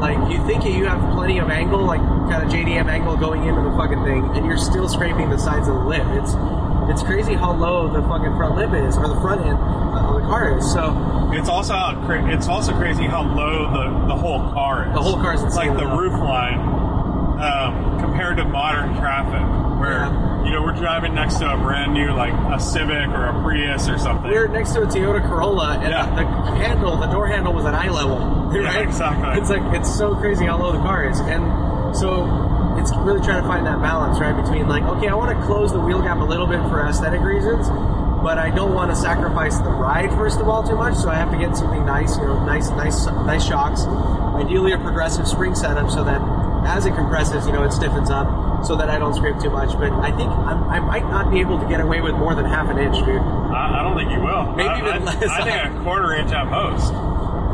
Like you think you have plenty of angle, like kind of JDM angle going into the fucking thing, and you're still scraping the sides of the lip. It's it's crazy how low the fucking front lip is, or the front end uh, of the car is. So It's also it's also crazy how low the, the whole car is. The whole car is like the low. roof line um, compared to modern traffic, where Yeah. you know we're driving next to a brand new like a Civic or a Prius or something. we're next to a Toyota Corolla, and Yeah. the handle, the door handle was at eye level. Yeah, Right? exactly. It's like it's so crazy how low the car is, and so it's really trying to find that balance, right? Between like, okay, I want to close the wheel gap a little bit for aesthetic reasons, but I don't want to sacrifice the ride first of all too much, so I have to get something nice, you know, nice, nice, nice shocks. Ideally, a progressive spring setup, so that as it compresses, you know, it stiffens up, so that I don't scrape too much. But I think I'm, I might not be able to get away with more than half an inch, dude. I, I don't think you will. Maybe I, even I, less. I think a quarter inch at most.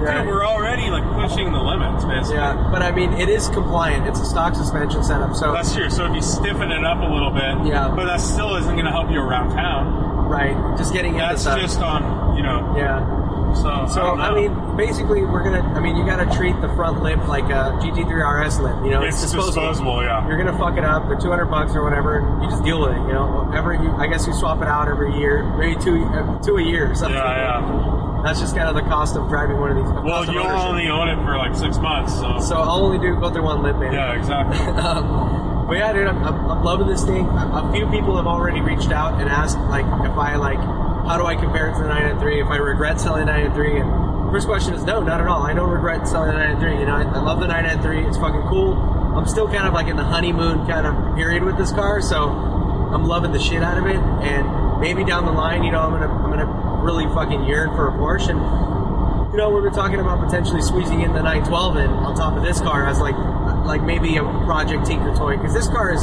Yeah. Dude, we're already like pushing the limits, basically. Yeah, but I mean, it is compliant. It's a stock suspension setup, so That's true. So if you stiffen it up a little bit, Yeah. but that still isn't going to help you around town. right. Just getting into That's stuff. just on, you know. yeah. So, So don't I, mean, basically, we're gonna. I mean, you got to treat the front lip like a GT3 RS lip. You know, it's disposable. yeah. You're gonna fuck it up. They're 200 bucks or whatever. You just deal with it. You know, every you, I guess you swap it out every year, maybe two uh, two a year or something. Yeah, yeah. that's just kind of the cost of driving one of these. the Well, you'll only own it for like six months, so. So I'll only do go through one lip, maybe. yeah, exactly. Um, but yeah, dude, I'm, I'm, loving this thing. A few people have already reached out and asked, like, if I like, how do I compare it to the 993? If I regret selling the 993? And first question is no, not at all. I don't regret selling the 993. You know, I, I love the 993. It's fucking cool. I'm still kind of like in the honeymoon kind of period with this car, so I'm loving the shit out of it. And maybe down the line, you know, I'm gonna I'm gonna really fucking yearn for a Porsche. And you know, we were talking about potentially squeezing in the 912 in on top of this car as like like maybe a project tinker toy because this car is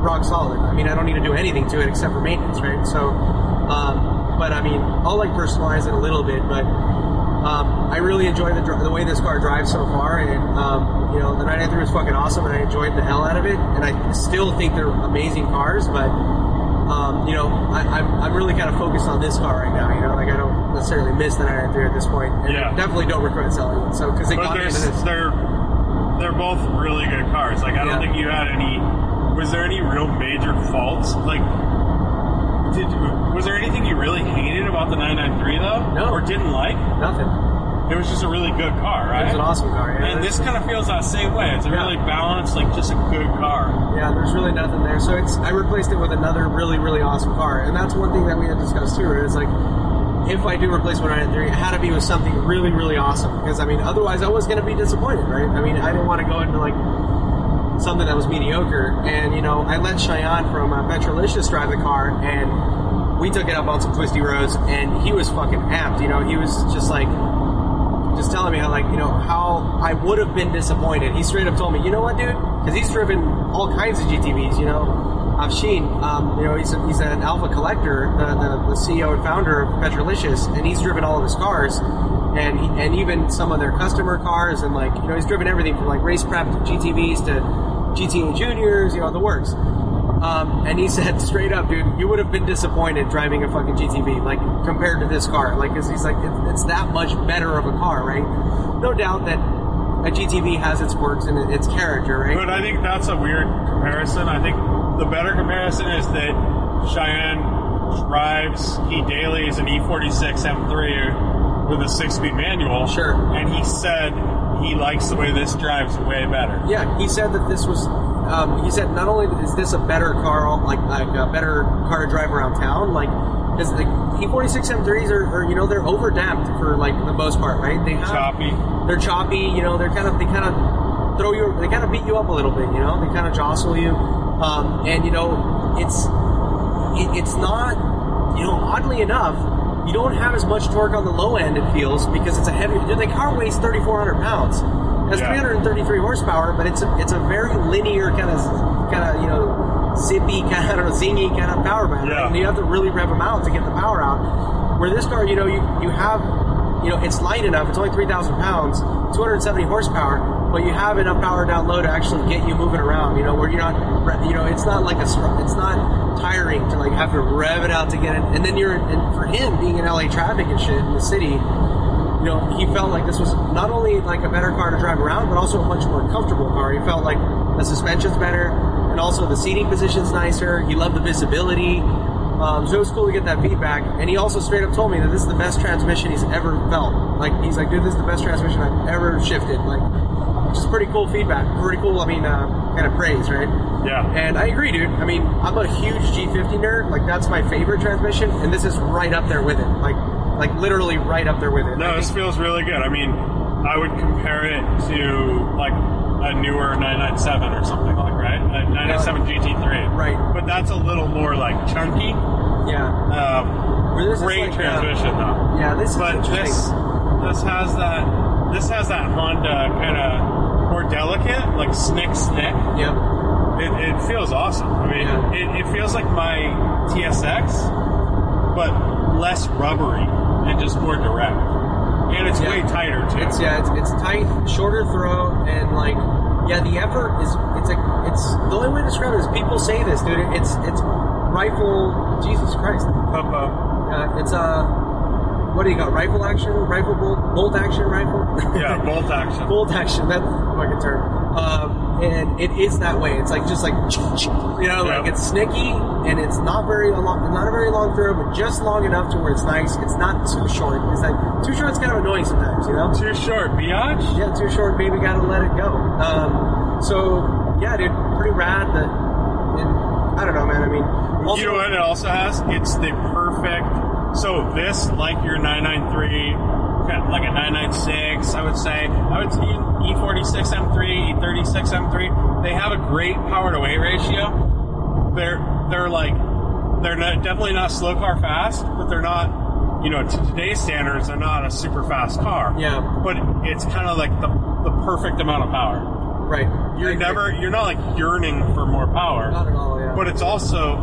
rock solid. I mean, I don't need to do anything to it except for maintenance, right? So, um, but I mean, I'll like personalize it a little bit, but um, I really enjoy the, the way this car drives so far, and um, you know, the 993 was fucking awesome, and I enjoyed the hell out of it, and I still think they're amazing cars, but um, you know, I, I'm, I'm really kind of focused on this car right now. You know, like I don't necessarily miss the 993 at this point, and Yeah. Definitely don't regret selling it. So because they got into this. They're, they're both really good cars. Like I don't Yeah. think you had any. Was there any real major faults? Like, did was there anything you really hated about the 993 though? No. Or didn't like? Nothing. It was just a really good car, right? It was an awesome car. Yeah. And this kind of feels that same way. It's a Yeah. really balanced, like just a good car. Yeah, there's really nothing there. So it's I replaced it with another really really awesome car, and that's one thing that we had discussed too. Right? It's like if I do replace one nine three, it had to be with something really really awesome because I mean otherwise I was going to be disappointed, right? I mean I didn't want to go into like something that was mediocre, and you know I let Cheyenne from uh, Petrolicious drive the car, and we took it up on some twisty roads, and he was fucking amped. You know he was just like just telling me how like you know how I would have been disappointed. He straight up told me, you know what, dude, because he's driven all kinds of GTVs. You know, Afshin, um, you know, he's a, he's an Alfa collector, the, the, the CEO and founder of Petrolicious, and he's driven all of his cars, and he, and even some of their customer cars, and like you know, he's driven everything from like race prep to GTVs to GTA Juniors, you know, the works. Um, and he said straight up, dude, you would have been disappointed driving a fucking GTV, like compared to this car. Like, 'cause he's like, it, it's that much better of a car, right? No doubt that a GTV has its quirks and its character, right? But I think that's a weird comparison. I think the better comparison is that Cheyenne drives, he dailies an E E46 M3 with a six speed manual. Sure. And he said he likes the way this drives way better. Yeah, he said that this was. Um, he said not only is this a better car, like like a better car to drive around town, like because the E46 M3s are, are you know they're overdamped for like the most part, right? They have Choppy. they're choppy. You know, they're kind of they kind of throw you, they kind of beat you up a little bit. You know, they kind of jostle you, um, and you know it's it, it's not you know oddly enough. You don't have as much torque on the low end, it feels, because it's a heavy. The car weighs 3,400 pounds. It has Yeah. 333 horsepower, but it's a, it's a very linear kind of kind of you know zippy kind of I don't know, zingy kind of power band. Yeah. And you have to really rev them out to get the power out. Where this car, you know, you you have you know it's light enough. It's only 3,000 pounds, 270 horsepower, but you have enough power down low to actually get you moving around. You know, where you're not you know it's not like a it's not tiring to like have to rev it out to get it. And then you're and for him being in LA traffic and shit in the city you know, he felt like this was not only like a better car to drive around, but also a much more comfortable car. He felt like the suspension's better, and also the seating position's nicer. He loved the visibility. Um, so it was cool to get that feedback. And he also straight up told me that this is the best transmission he's ever felt. Like he's like, dude, this is the best transmission I've ever shifted. Like, which is pretty cool feedback. Pretty cool. I mean, uh, kind of praise, right? Yeah. And I agree, dude. I mean, I'm a huge G50 nerd. Like that's my favorite transmission, and this is right up there with it. Like, like literally right up there with it. I No, this think- feels really good. I mean, I would compare it to like a newer 997 or something like, right? A 997 GT3. Right. But that's a little more like chunky. yeah. Um, Where this is great like, uh, transmission though. Yeah, this is But this this has that this has that Honda kind of delicate, like snick snick. Yep. It, it feels awesome. I mean, Yeah. it, it feels like my TSX, but less rubbery and just more direct. And it's Yeah. way tighter too. It's yeah, it's, it's tight, shorter throw, and like yeah, the effort is it's a it's the only way to describe it is people say this, dude. It's it's rifle. Jesus Christ. Uh-oh. Uh, it's uh, what do you got? Rifle action, rifle bolt, bolt action, rifle. Yeah, bolt action. bolt action. That's the fucking term. Um, and it is that way. It's like just like you know, like Yeah. it's snicky and it's not very long, not a very long throw, but just long enough to where it's nice. It's not too short. It's like too short's kind of annoying sometimes, you know. Too short, biatch. Yeah, too short. Maybe gotta let it go. Um, so yeah, dude, pretty rad. That I don't know, man. I mean, also, you know what it also has? It's the perfect. So this, like your 993, kind of like a 996, I would say. I would say E E46 M3, E36 M3. They have a great power to weight ratio. They're they're like they're not, definitely not slow car fast, but they're not. You know, to today's standards, they're not a super fast car. Yeah. But it's kind of like the the perfect amount of power. right. You're never you're not like yearning for more power not at all. Yeah, but it's also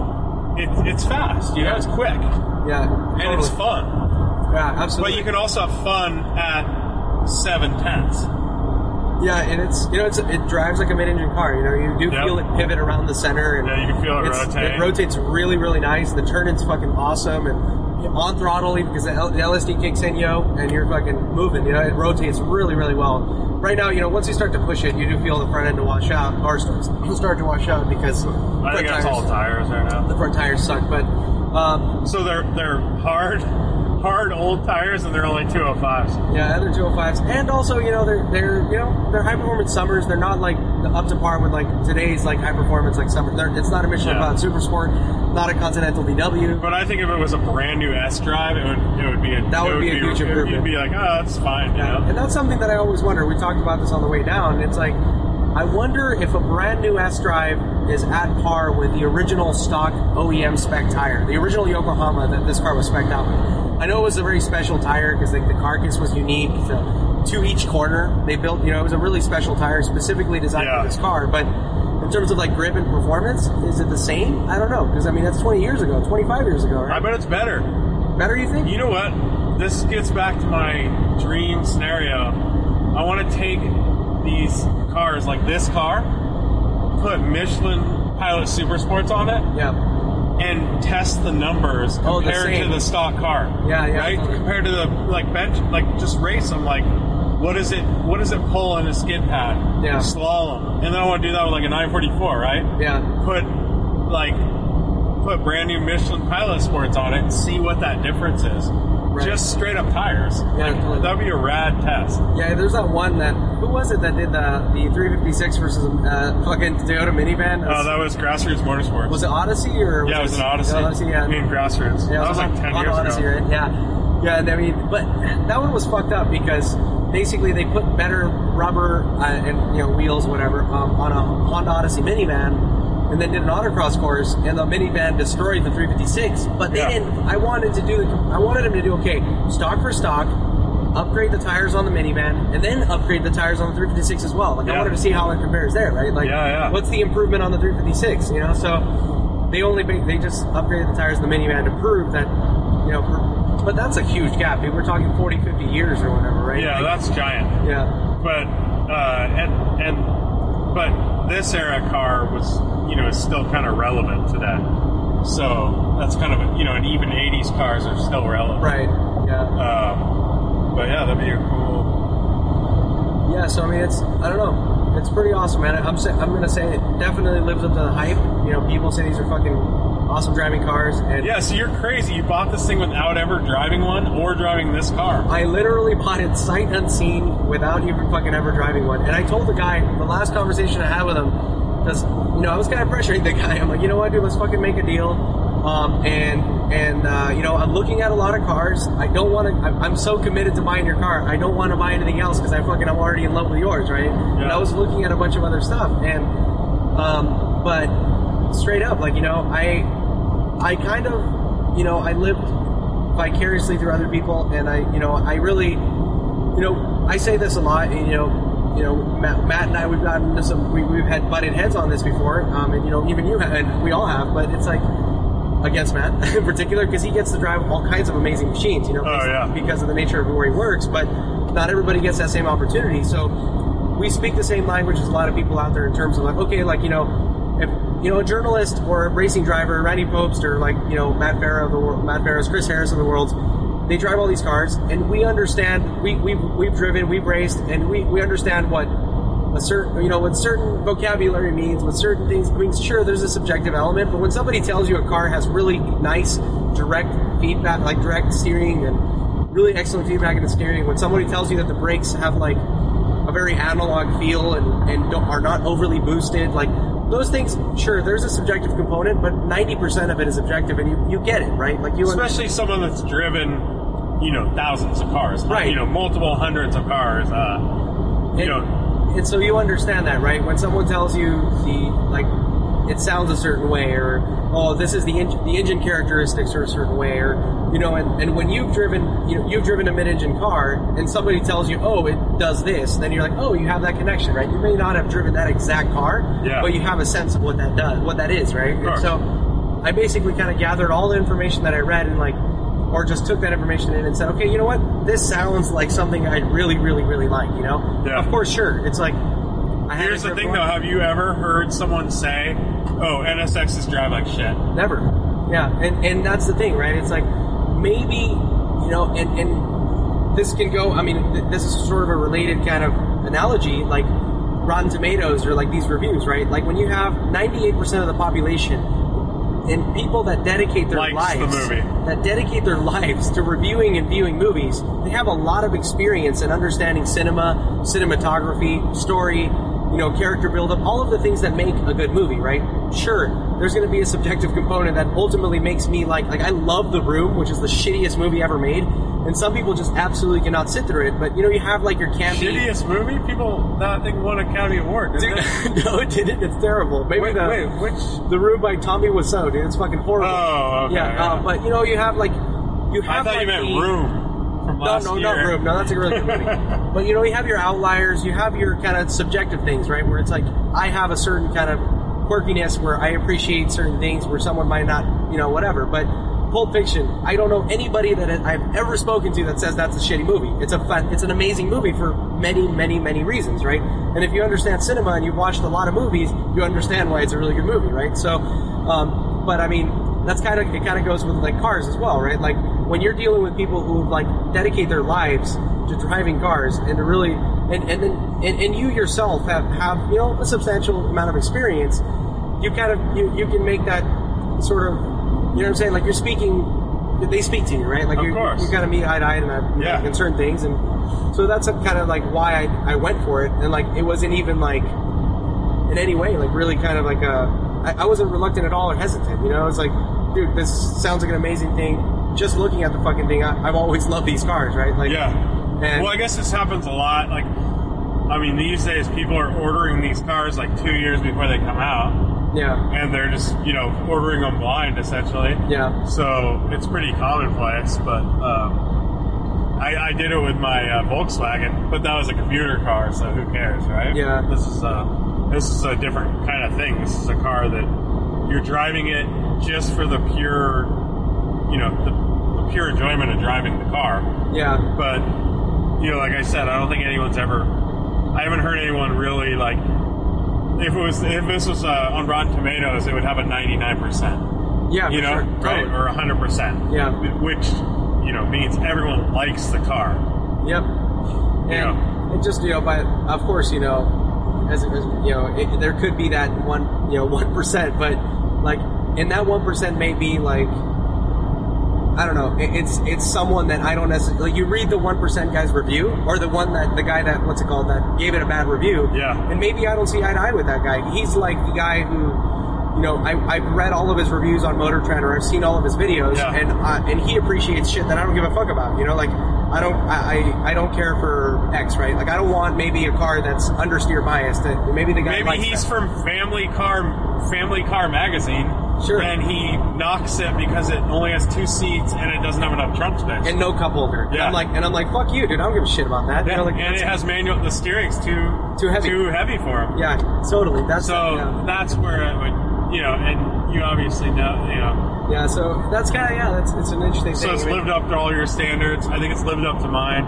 it, it's fast. You know, it's quick yeah, and it's fun. Yeah, absolutely. But you can also have fun at seven tenths. Yeah, and it's you know it's it drives like a mid-engine car. You know, you do Yep. feel it pivot around the center, and Yeah, you can feel it rotate. It rotates really, really nice. The turn-in's fucking awesome, and on throttle even because the, L- the LSD kicks in, yo, and you're fucking moving. You know, it rotates really, really well. Right now, you know, once you start to push it, you do feel the front end to wash out, or start, start to wash out because I front think that's tires, all tires right now. the front tires suck. But um, So they're they're hard, hard old tires, and they're only 205s. Yeah, they're 205s, and also you know they're they're you know they're high performance summers. They're not like up to par with like today's like high performance like summer. They're, it's not a Michelin Yeah. Super Sport, not a Continental DW. But I think if it was a brand new S drive, it would it would be a That it would be a huge improvement. You'd be like, oh, that's fine, you know. And that's something that I always wonder. We talked about this on the way down. It's like I wonder if a brand new S Drive is at par with the original stock OEM spec tire, the original Yokohama that this car was spec'd out with. I know it was a very special tire because like, the carcass was unique to, to each corner. They built, you know, it was a really special tire specifically designed Yeah. for this car. But in terms of like grip and performance, is it the same? I don't know because I mean that's 20 years ago, 25 years ago, I bet it's better. Better, you think? You know what? This gets back to my dream scenario. I want to take these cars, like this car, put Michelin Pilot Super Sports on it, Yeah. and test the numbers Oh, the compared to the stock car. Yeah, yeah, Right? totally. Compared to the like bench, like just race them. Like, what is it? What does it pull in a skid pad? Yeah. Slalom, and then I want to do that with like a 944, right? Yeah. Put like put brand new Michelin Pilot Sports on it and see what that difference is. Right. Just straight up tires. Yeah, totally. That'd be a rad test. Yeah, there's that one that who was it that did the the 356 versus uh, fucking Toyota minivan? Oh, that was Grassroots Motorsports. was it Odyssey or yeah, it was an Odyssey. Odyssey, yeah. I mean, Grassroots. yeah, that was like on- 10 on years Odyssey, ago. right? Yeah, yeah. And I mean, but that one was fucked up because basically they put better rubber uh, and you know wheels, whatever, um, on a Honda Odyssey minivan. And then did an autocross course, and the minivan destroyed the 356. But they Yeah. didn't. I wanted to do. the I wanted him to do okay, stock for stock, upgrade the tires on the minivan, and then upgrade the tires on the 356 as well. Like I wanted to see how it compares there, right? Like, Yeah, yeah. what's the improvement on the 356? You know, so they only they just upgraded the tires in the minivan to prove that, you know, per- but that's a huge gap. Dude. We're talking 40, 50 years or whatever, right? Yeah, Like, that's giant. yeah, but uh, and and but this era car was you know is still kind of relevant today. So that's kind of a, you know, and even '80s cars are still relevant. right, yeah, Um, but yeah, that'd be a cool. yeah. So I mean, it's I don't know, it's pretty awesome, man. I'm say, I'm gonna say it definitely lives up to the hype. You know, people say these are fucking awesome driving cars, and Yeah, so you're crazy. You bought this thing without ever driving one or driving this car. I literally bought it sight unseen without even fucking ever driving one. And I told the guy, the last conversation I had with him, because, you know, I was kind of pressuring the guy. I'm like, you know what, dude, let's fucking make a deal. Um, and, and, uh, you know, I'm looking at a lot of cars. I don't want to, I'm so committed to buying your car. I don't want to buy anything else because I fucking, I'm already in love with yours, right? And I was looking at a bunch of other stuff. And, um, but straight up, like, you know, I, I kind of, you know, I lived vicariously through other people, and I, you know, I really, you know, I say this a lot, and you know, you know, Matt, Matt and I, we've gotten into some, we, we've had butted heads on this before, um, and you know, even you have, and we all have, but it's like against Matt in particular because he gets to drive all kinds of amazing machines, you know, Oh, yeah. because of the nature of where he works, but not everybody gets that same opportunity. So we speak the same language as a lot of people out there in terms of like, okay, like you know, if you know a journalist or a racing driver, Randy Pobst or like you know Matt Farah of the world, Matt Farah's Chris Harris of the world, they drive all these cars, and we understand. We we've, we've driven, we've raced, and we we understand what a certain, you know, what certain vocabulary means, what certain things. I mean, sure, there's a subjective element, but when somebody tells you a car has really nice direct feedback, like direct steering and really excellent feedback in the steering, when somebody tells you that the brakes have like a very analog feel and, and are not overly boosted, like those things, sure, there's a subjective component, but 90% of it is objective and you, you get it, right? Like you Especially someone that's driven, you know, thousands of cars. Right. You know, multiple hundreds of cars. Uh, you and, know, and so you understand that, right? When someone tells you the like, it sounds a certain way, or oh, this is the engine, the engine characteristics are a certain way, or you know, and, and when you've driven, you know, you've driven a mid-engine car, and somebody tells you, oh, it does this, then you're like, oh, you have that connection, right? You may not have driven that exact car, Yeah. but you have a sense of what that does, what that is, right? Sure. so I basically kind of gathered all the information that I read and like, or just took that information in and said, okay, you know what? This sounds like something I'd really, really, really like, you know? Yeah. Of course, sure. It's like, I here's the thing though. Have you ever heard someone say, "Oh, NSXs drive like shit"? Never. Yeah, and and that's the thing, right? It's like maybe you know, and and this can go. I mean, th- this is sort of a related kind of analogy, like Rotten Tomatoes or like these reviews, right? Like when you have 98% of the population and people that dedicate their Likes the lives movie. that dedicate their lives to reviewing and viewing movies, they have a lot of experience in understanding cinema, cinematography, story, you know, character buildup, all of the things that make a good movie, right? Sure, there's going to be a subjective component that ultimately makes me like, like I love The Room, which is the shittiest movie ever made, and some people just absolutely cannot sit through it. But you know, you have like your campy. Shittiest movie? People that thing won a Academy Award. Didn't it? no, it didn't. It's terrible. Maybe Wait, the wait, which? The Room by Tommy Wiseau, dude. It's fucking horrible. Oh, okay. yeah, uh, but you know, you have like you I have thought like you meant the- Room from No, no, year. not Room. No, that's a really good movie. but you know, you have your outliers, you have your kind of subjective things, right? Where it's like I have a certain kind of quirkiness where I appreciate certain things where someone might not, you know, whatever. But Pulp Fiction, I don't know anybody that I've ever spoken to that says that's a shitty movie. It's a fun, it's an amazing movie for many, many, many reasons, right? And if you understand cinema and you've watched a lot of movies, you understand why it's a really good movie, right? So, um, but I mean, that's kind of it. Kind of goes with like cars as well, right? Like when you're dealing with people who like dedicate their lives to driving cars and to really, and and then and, and you yourself have have you know a substantial amount of experience. You kind of you you can make that sort of you know what I'm saying? Like you're speaking. They speak to you, right? Like Of uh, you course. you kind of meet eye to eye in, that, Yeah. in certain things, and so that's kind of like why I, I went for it, and like it wasn't even like in any way like really kind of like a I, I wasn't reluctant at all or hesitant. You know, I was like, dude, this sounds like an amazing thing. Just looking at the fucking thing, I, I've always loved these cars, right? Like, Yeah. And well, I guess this happens a lot. Like, I mean, these days people are ordering these cars like two years before they come out, yeah, and they're just you know ordering them blind essentially. yeah, So it's pretty commonplace, but um, I, I did it with my uh, Volkswagen, but that was a commuter car, so who cares, right? Yeah. This is a this is a different kind of thing. This is a car that you're driving it just for the pure, you know, the, the pure enjoyment of driving the car. yeah, But you know, like I said, I don't think anyone's ever. I haven't heard anyone really like. If it was if this was uh, on Rotten Tomatoes, it would have a 99 percent yeah. you for know, sure. right, or hundred percent. Yeah. which you know means everyone likes the car. Yep. And Yeah. it just you know, but of course you know, as, as you know, it, there could be that one you know one percent, but like, and that one percent may be like. I don't know. It, it's it's someone that I don't necessarily. Like you read the one percent guy's review, or the one that the guy that what's it called that gave it a bad review. Yeah. And maybe I don't see eye to eye with that guy. He's like the guy who, you know, I, I've read all of his reviews on Motor Trend, or I've seen all of his videos, Yeah. and uh, and he appreciates shit that I don't give a fuck about. You know, like I don't I, I I don't care for X, right? Like I don't want maybe a car that's understeer biased. That maybe the guy Maybe he's that. from Family Car Family Car Magazine. Sure. And he knocks it because it only has two seats and it doesn't have enough trunk space. and no cup holder. And Yeah. I'm like, and I'm like, fuck you, dude. I don't give a shit about that. yeah, You know, like, and it has manual. The steering's too Too heavy. Too heavy for him. yeah, totally. That's So yeah. that's where it would, you know, and you obviously know, you know. yeah. So that's kind of yeah. That's it's an interesting thing. So thing. it's I lived up to all your standards. I think it's lived up to mine.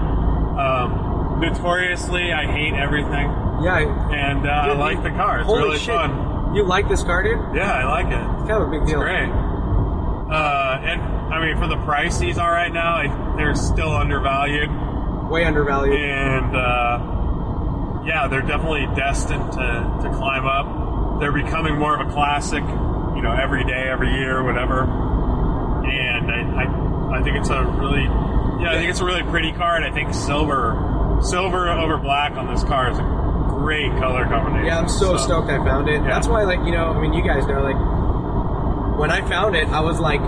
Um, notoriously, I hate everything, yeah. and uh, I like the car. It's really shit. fun. You like this car, dude? Yeah, I like it. It's kind of a big deal. Great. Uh, and I mean, for the price these are right now, I, they're still undervalued. Way undervalued. And uh, yeah, they're definitely destined to, to climb up. They're becoming more of a classic, you know, every day, every year, whatever. And I, I, I think it's a really, yeah, I think it's a really pretty car, and I think silver, silver over black on this car is a great color combination. Yeah, I'm so, stoked I found it. Yeah. That's why, like, you know, I mean, you guys know, like, when I found it, I was like,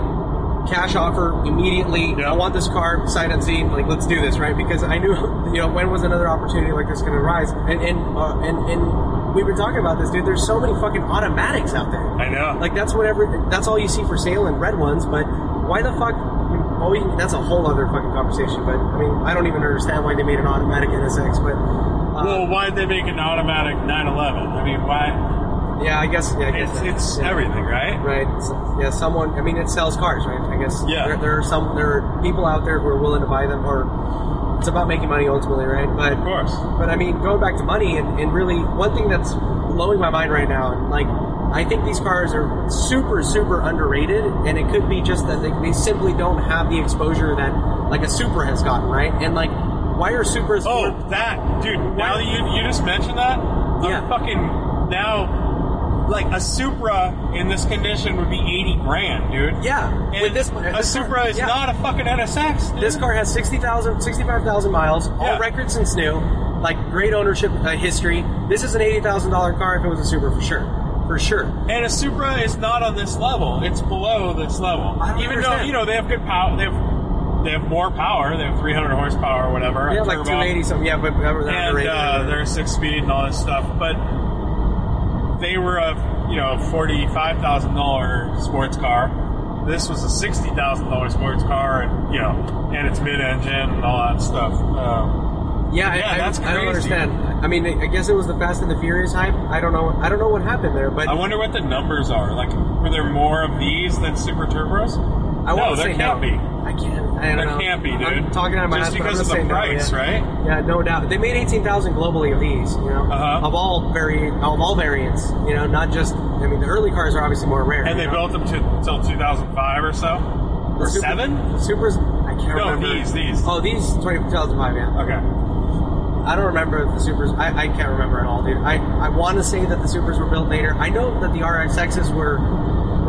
cash offer immediately. Yeah. I want this car, sight unseen. Like, let's do this, right? Because I knew, you know, when was another opportunity like this going to arise? And and uh, and and we've been talking about this, dude. There's so many fucking automatics out there. I know. Like that's whatever. That's all you see for sale in red ones. But why the fuck? I mean, well, that's a whole other fucking conversation. But I mean, I don't even understand why they made an automatic NSX. But uh, well, why'd they make an automatic 911? I mean, why? yeah, I guess. Yeah, I guess It's, that- it's yeah. everything, right? Right. Yeah. Someone. I mean, it sells cars, right? I guess. Yeah. There, there are some. There are people out there who are willing to buy them, or it's about making money ultimately, right? But Of course. But I mean, going back to money, and, and really, one thing that's blowing my mind right now, and like, I think these cars are super, super underrated, and it could be just that they, they simply don't have the exposure that like a Supra has gotten, right? And like, why are Supras? Oh, more- that dude! Now that you you just mentioned that, I'm Yeah. fucking now. Like a Supra in this condition would be eighty grand, dude. yeah. And with this, a this car- Supra is yeah. not a fucking NSX. Dude. This car has 60,000, 65,000 miles, all Yeah. records since new, like great ownership uh, history. This is an $80,000 car if it was a Supra for sure. For sure. and a Supra is not on this level. It's below this level. I don't Even understand. though you know they have good power, they have they have more power. They have 300 horsepower or whatever. Yeah, like turbo. 280 something. Yeah, but they're and uh, they're six speed and all this stuff. But they were a you know forty five thousand dollar sports car. This was a sixty thousand dollar sports car, and you know, and it's mid engine and all that stuff. Um, yeah, I, yeah, I, that's I don't crazy. understand. I mean, I guess it was the Fast and the Furious hype. I don't know. I don't know what happened there, but I wonder what the numbers are. Like, were there more of these than Supra Turbos? I no, want to there say can't no. be. I can't. I don't There know. can't be, dude. I'm talking out of my Just ass, because of the say no, price, yeah. right? Yeah, no doubt. They made eighteen thousand globally of these, you know, Uh-huh. of all vari- of all variants. You know, not just. I mean, the early cars are obviously more rare. And they know? built them to till 2005 or so, or Super- seven. Supras. I can't No, remember. these, these. Oh, these 20, 2005. Yeah. Okay. I don't remember the Supras. I, I can't remember at all, dude. I, I want to say that the Supras were built later. I know that the RXXs were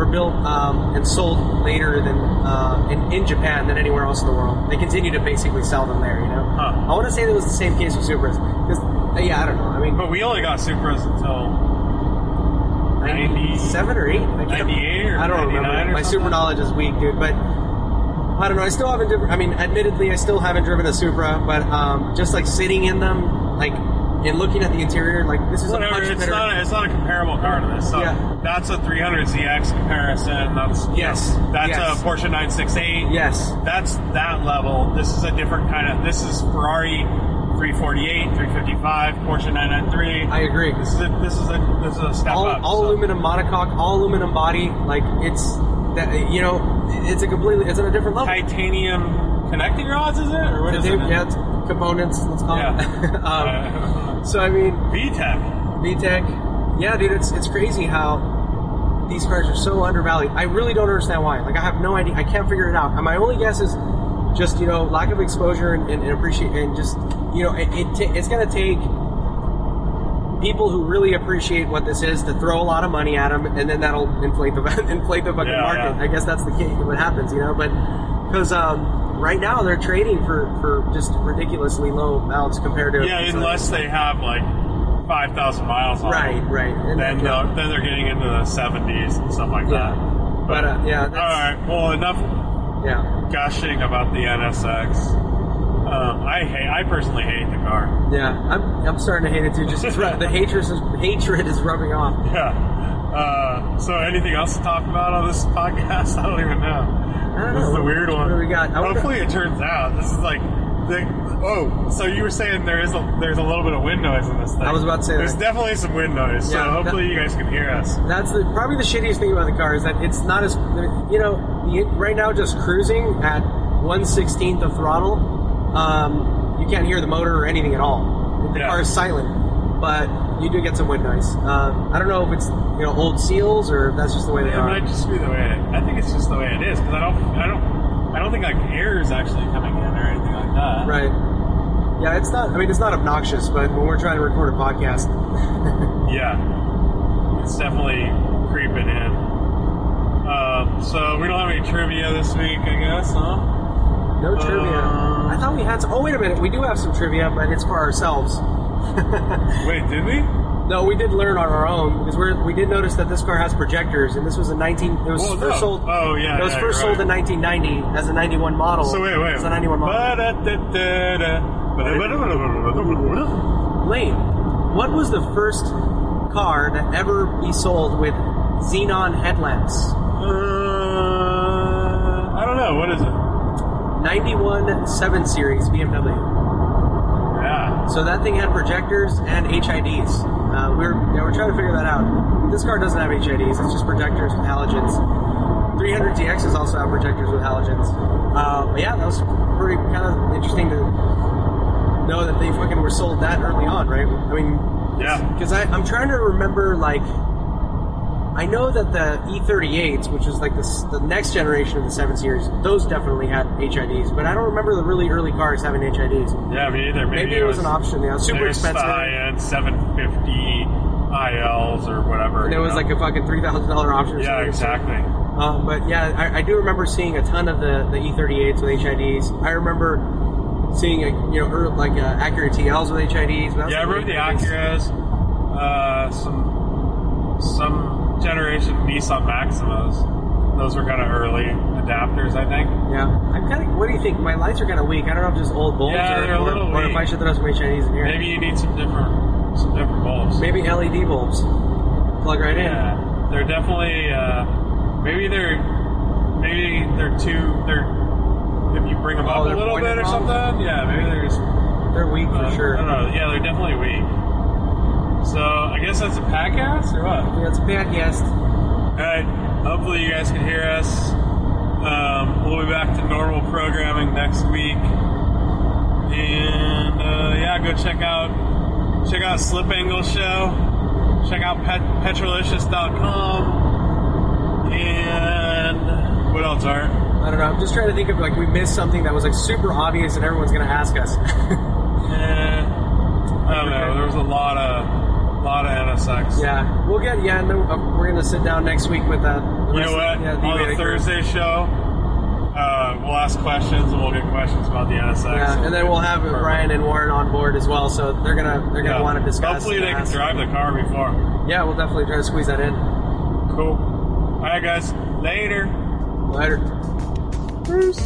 were built um, and sold later than uh, in, in Japan than anywhere else in the world. They continue to basically sell them there. You know. Huh. I want to say that was the same case with Supras because yeah, I don't know. I mean, But we only got Supras until 90 seven or eight. I 98 or I don't 99 remember. or My super knowledge is weak, dude. But I don't know. I still haven't. I mean, admittedly, I still haven't driven a Supra. But um, just like sitting in them, like and looking at the interior, like this is Whatever, a much it's better. not a, it's not a comparable car to this. So Yeah. that's a 300ZX comparison. That's you Yes, know, that's yes. a Porsche 968. yes. That's that level. This is a different kind of. This is Ferrari 348, 355, Porsche 993. I agree. This is a this is a this is a step all, up. all so. aluminum monocoque, all aluminum body. Like it's that you know, it's a completely. It's on a different level. titanium connecting rods, is it or what is it? yeah, it's components. Let's call Yeah. it. um, so I mean, VTEC. VTEC. Yeah, dude, it's it's crazy how these cars are so undervalued. I really don't understand why. Like, I have no idea. I can't figure it out. And my only guess is just you know lack of exposure and, and, and appreciate and just you know it, it ta- it's gonna take people who really appreciate what this is to throw a lot of money at them, and then that'll inflate the inflate the fucking Yeah, market. yeah. I guess that's the case. What happens, you know? But because um, right now they're trading for for just ridiculously low amounts compared to Yeah, unless they have like 5,000 miles on right, them. right. And Then, they'll- then they're getting into the 70s and stuff like Yeah. that. But, uh, yeah, all right. Well, enough yeah. gushing about the NSX. Um, I hate. I personally hate the car. Yeah, I'm, I'm starting to hate it too. Just the hatred is hatred is rubbing off. Yeah. Uh, so, anything else to talk about on this podcast? I don't even know. This is a weird one. What do we got? Hopefully, it turns out this is like. The, oh, so you were saying there is a, there's a little bit of wind noise in this thing. I was about to say there's that. definitely some wind noise. So Yeah, hopefully you guys can hear us. That's the, probably the shittiest thing about the car is that it's not as you know right now just cruising at one sixteenth of throttle. Um, you can't hear the motor or anything at all. The Yeah. car is silent, but you do get some wind noise. Um, I don't know if it's you know old seals or if that's just the way they It are. might just be the way. It, I think it's just the way it is because I don't. I don't. I don't think like air is actually coming in or anything like that. Right. Yeah, it's not. I mean, it's not obnoxious, but when we're trying to record a podcast, Yeah, it's definitely creeping in. Um, so we don't have any trivia this week, I guess, huh? no trivia. Uh, I thought we had. Some, oh, wait a minute. We do have some trivia, but it's for ourselves. Wait, did we? No, we did learn on our own because we're, we did notice that this car has projectors, and this was a 19. It was Well, first no. sold. Oh, yeah, It was yeah, first you're sold in 1990 as a 91 model. So wait, wait. As a 91 model. Lane, what was the first car to ever be sold with xenon headlamps? Uh, I don't know. What is it? 91 7 Series BMW. So that thing had projectors and HIDs. Uh, we're yeah, we're trying to figure that out. This car doesn't have HIDs; it's just projectors with halogens. 300ZXs also have projectors with halogens. Uh, but yeah, that was pretty kind of interesting to know that they fucking were sold that early on, right? I mean, Yeah. because I'm trying to remember like. I know that the E38s, which is like the, the next generation of the 7 Series, those definitely had HIDs, but I don't remember the really early cars having HIDs. Yeah, me either. Maybe, Maybe it was an option, yeah. Super expensive. The high-end 750 ILs or whatever. And it was know? like a fucking three thousand dollar option. yeah, exactly. Um, but yeah, I, I do remember seeing a ton of the, the E38s with HIDs. I remember seeing a, you know er, like uh, Acura TLs with HIDs. was Yeah, I remember the late 90s. Acuras, uh, some some generation Nissan Maximas. Those were kind of early adapters, I think. Yeah, I'm kind of. What do you think? My lights are kind of weak. I don't know if just old bulbs Yeah, or, they're a or, or if. I should throw some HIDs in here. Maybe you need some different some different bulbs. Maybe LED bulbs. Plug right in. Yeah, they're definitely. Uh, maybe they're maybe they're too. They're if you bring them Oh, up a little bit or something. Yeah, maybe they're just. They're weak uh, for sure. I don't know. Yeah, they're definitely weak. So I guess that's a podcast or what? Yeah, it's a podcast. All right. Hopefully you guys can hear us. Um, we'll be back to normal programming next week. And uh, yeah, go check out check out Slip Angle Show. Check out pet, petrolicious.com. And what else, Art? I don't know. I'm just trying to think of like we missed something that was like super obvious and everyone's gonna ask us. Eh, I don't know. There was a lot of lot of NSX. yeah, we'll get. Yeah, no, uh, we're gonna sit down next week with that. You know what? On the Thursday show, uh, we'll ask questions and we'll get questions about the NSX. Yeah, and then we'll have Perfect. Brian and Warren on board as well, so they're gonna they're gonna Yeah. want to discuss. Hopefully they can drive the car before. Yeah, we'll definitely try to squeeze that in Cool. All right, guys. Later. later. Bruce.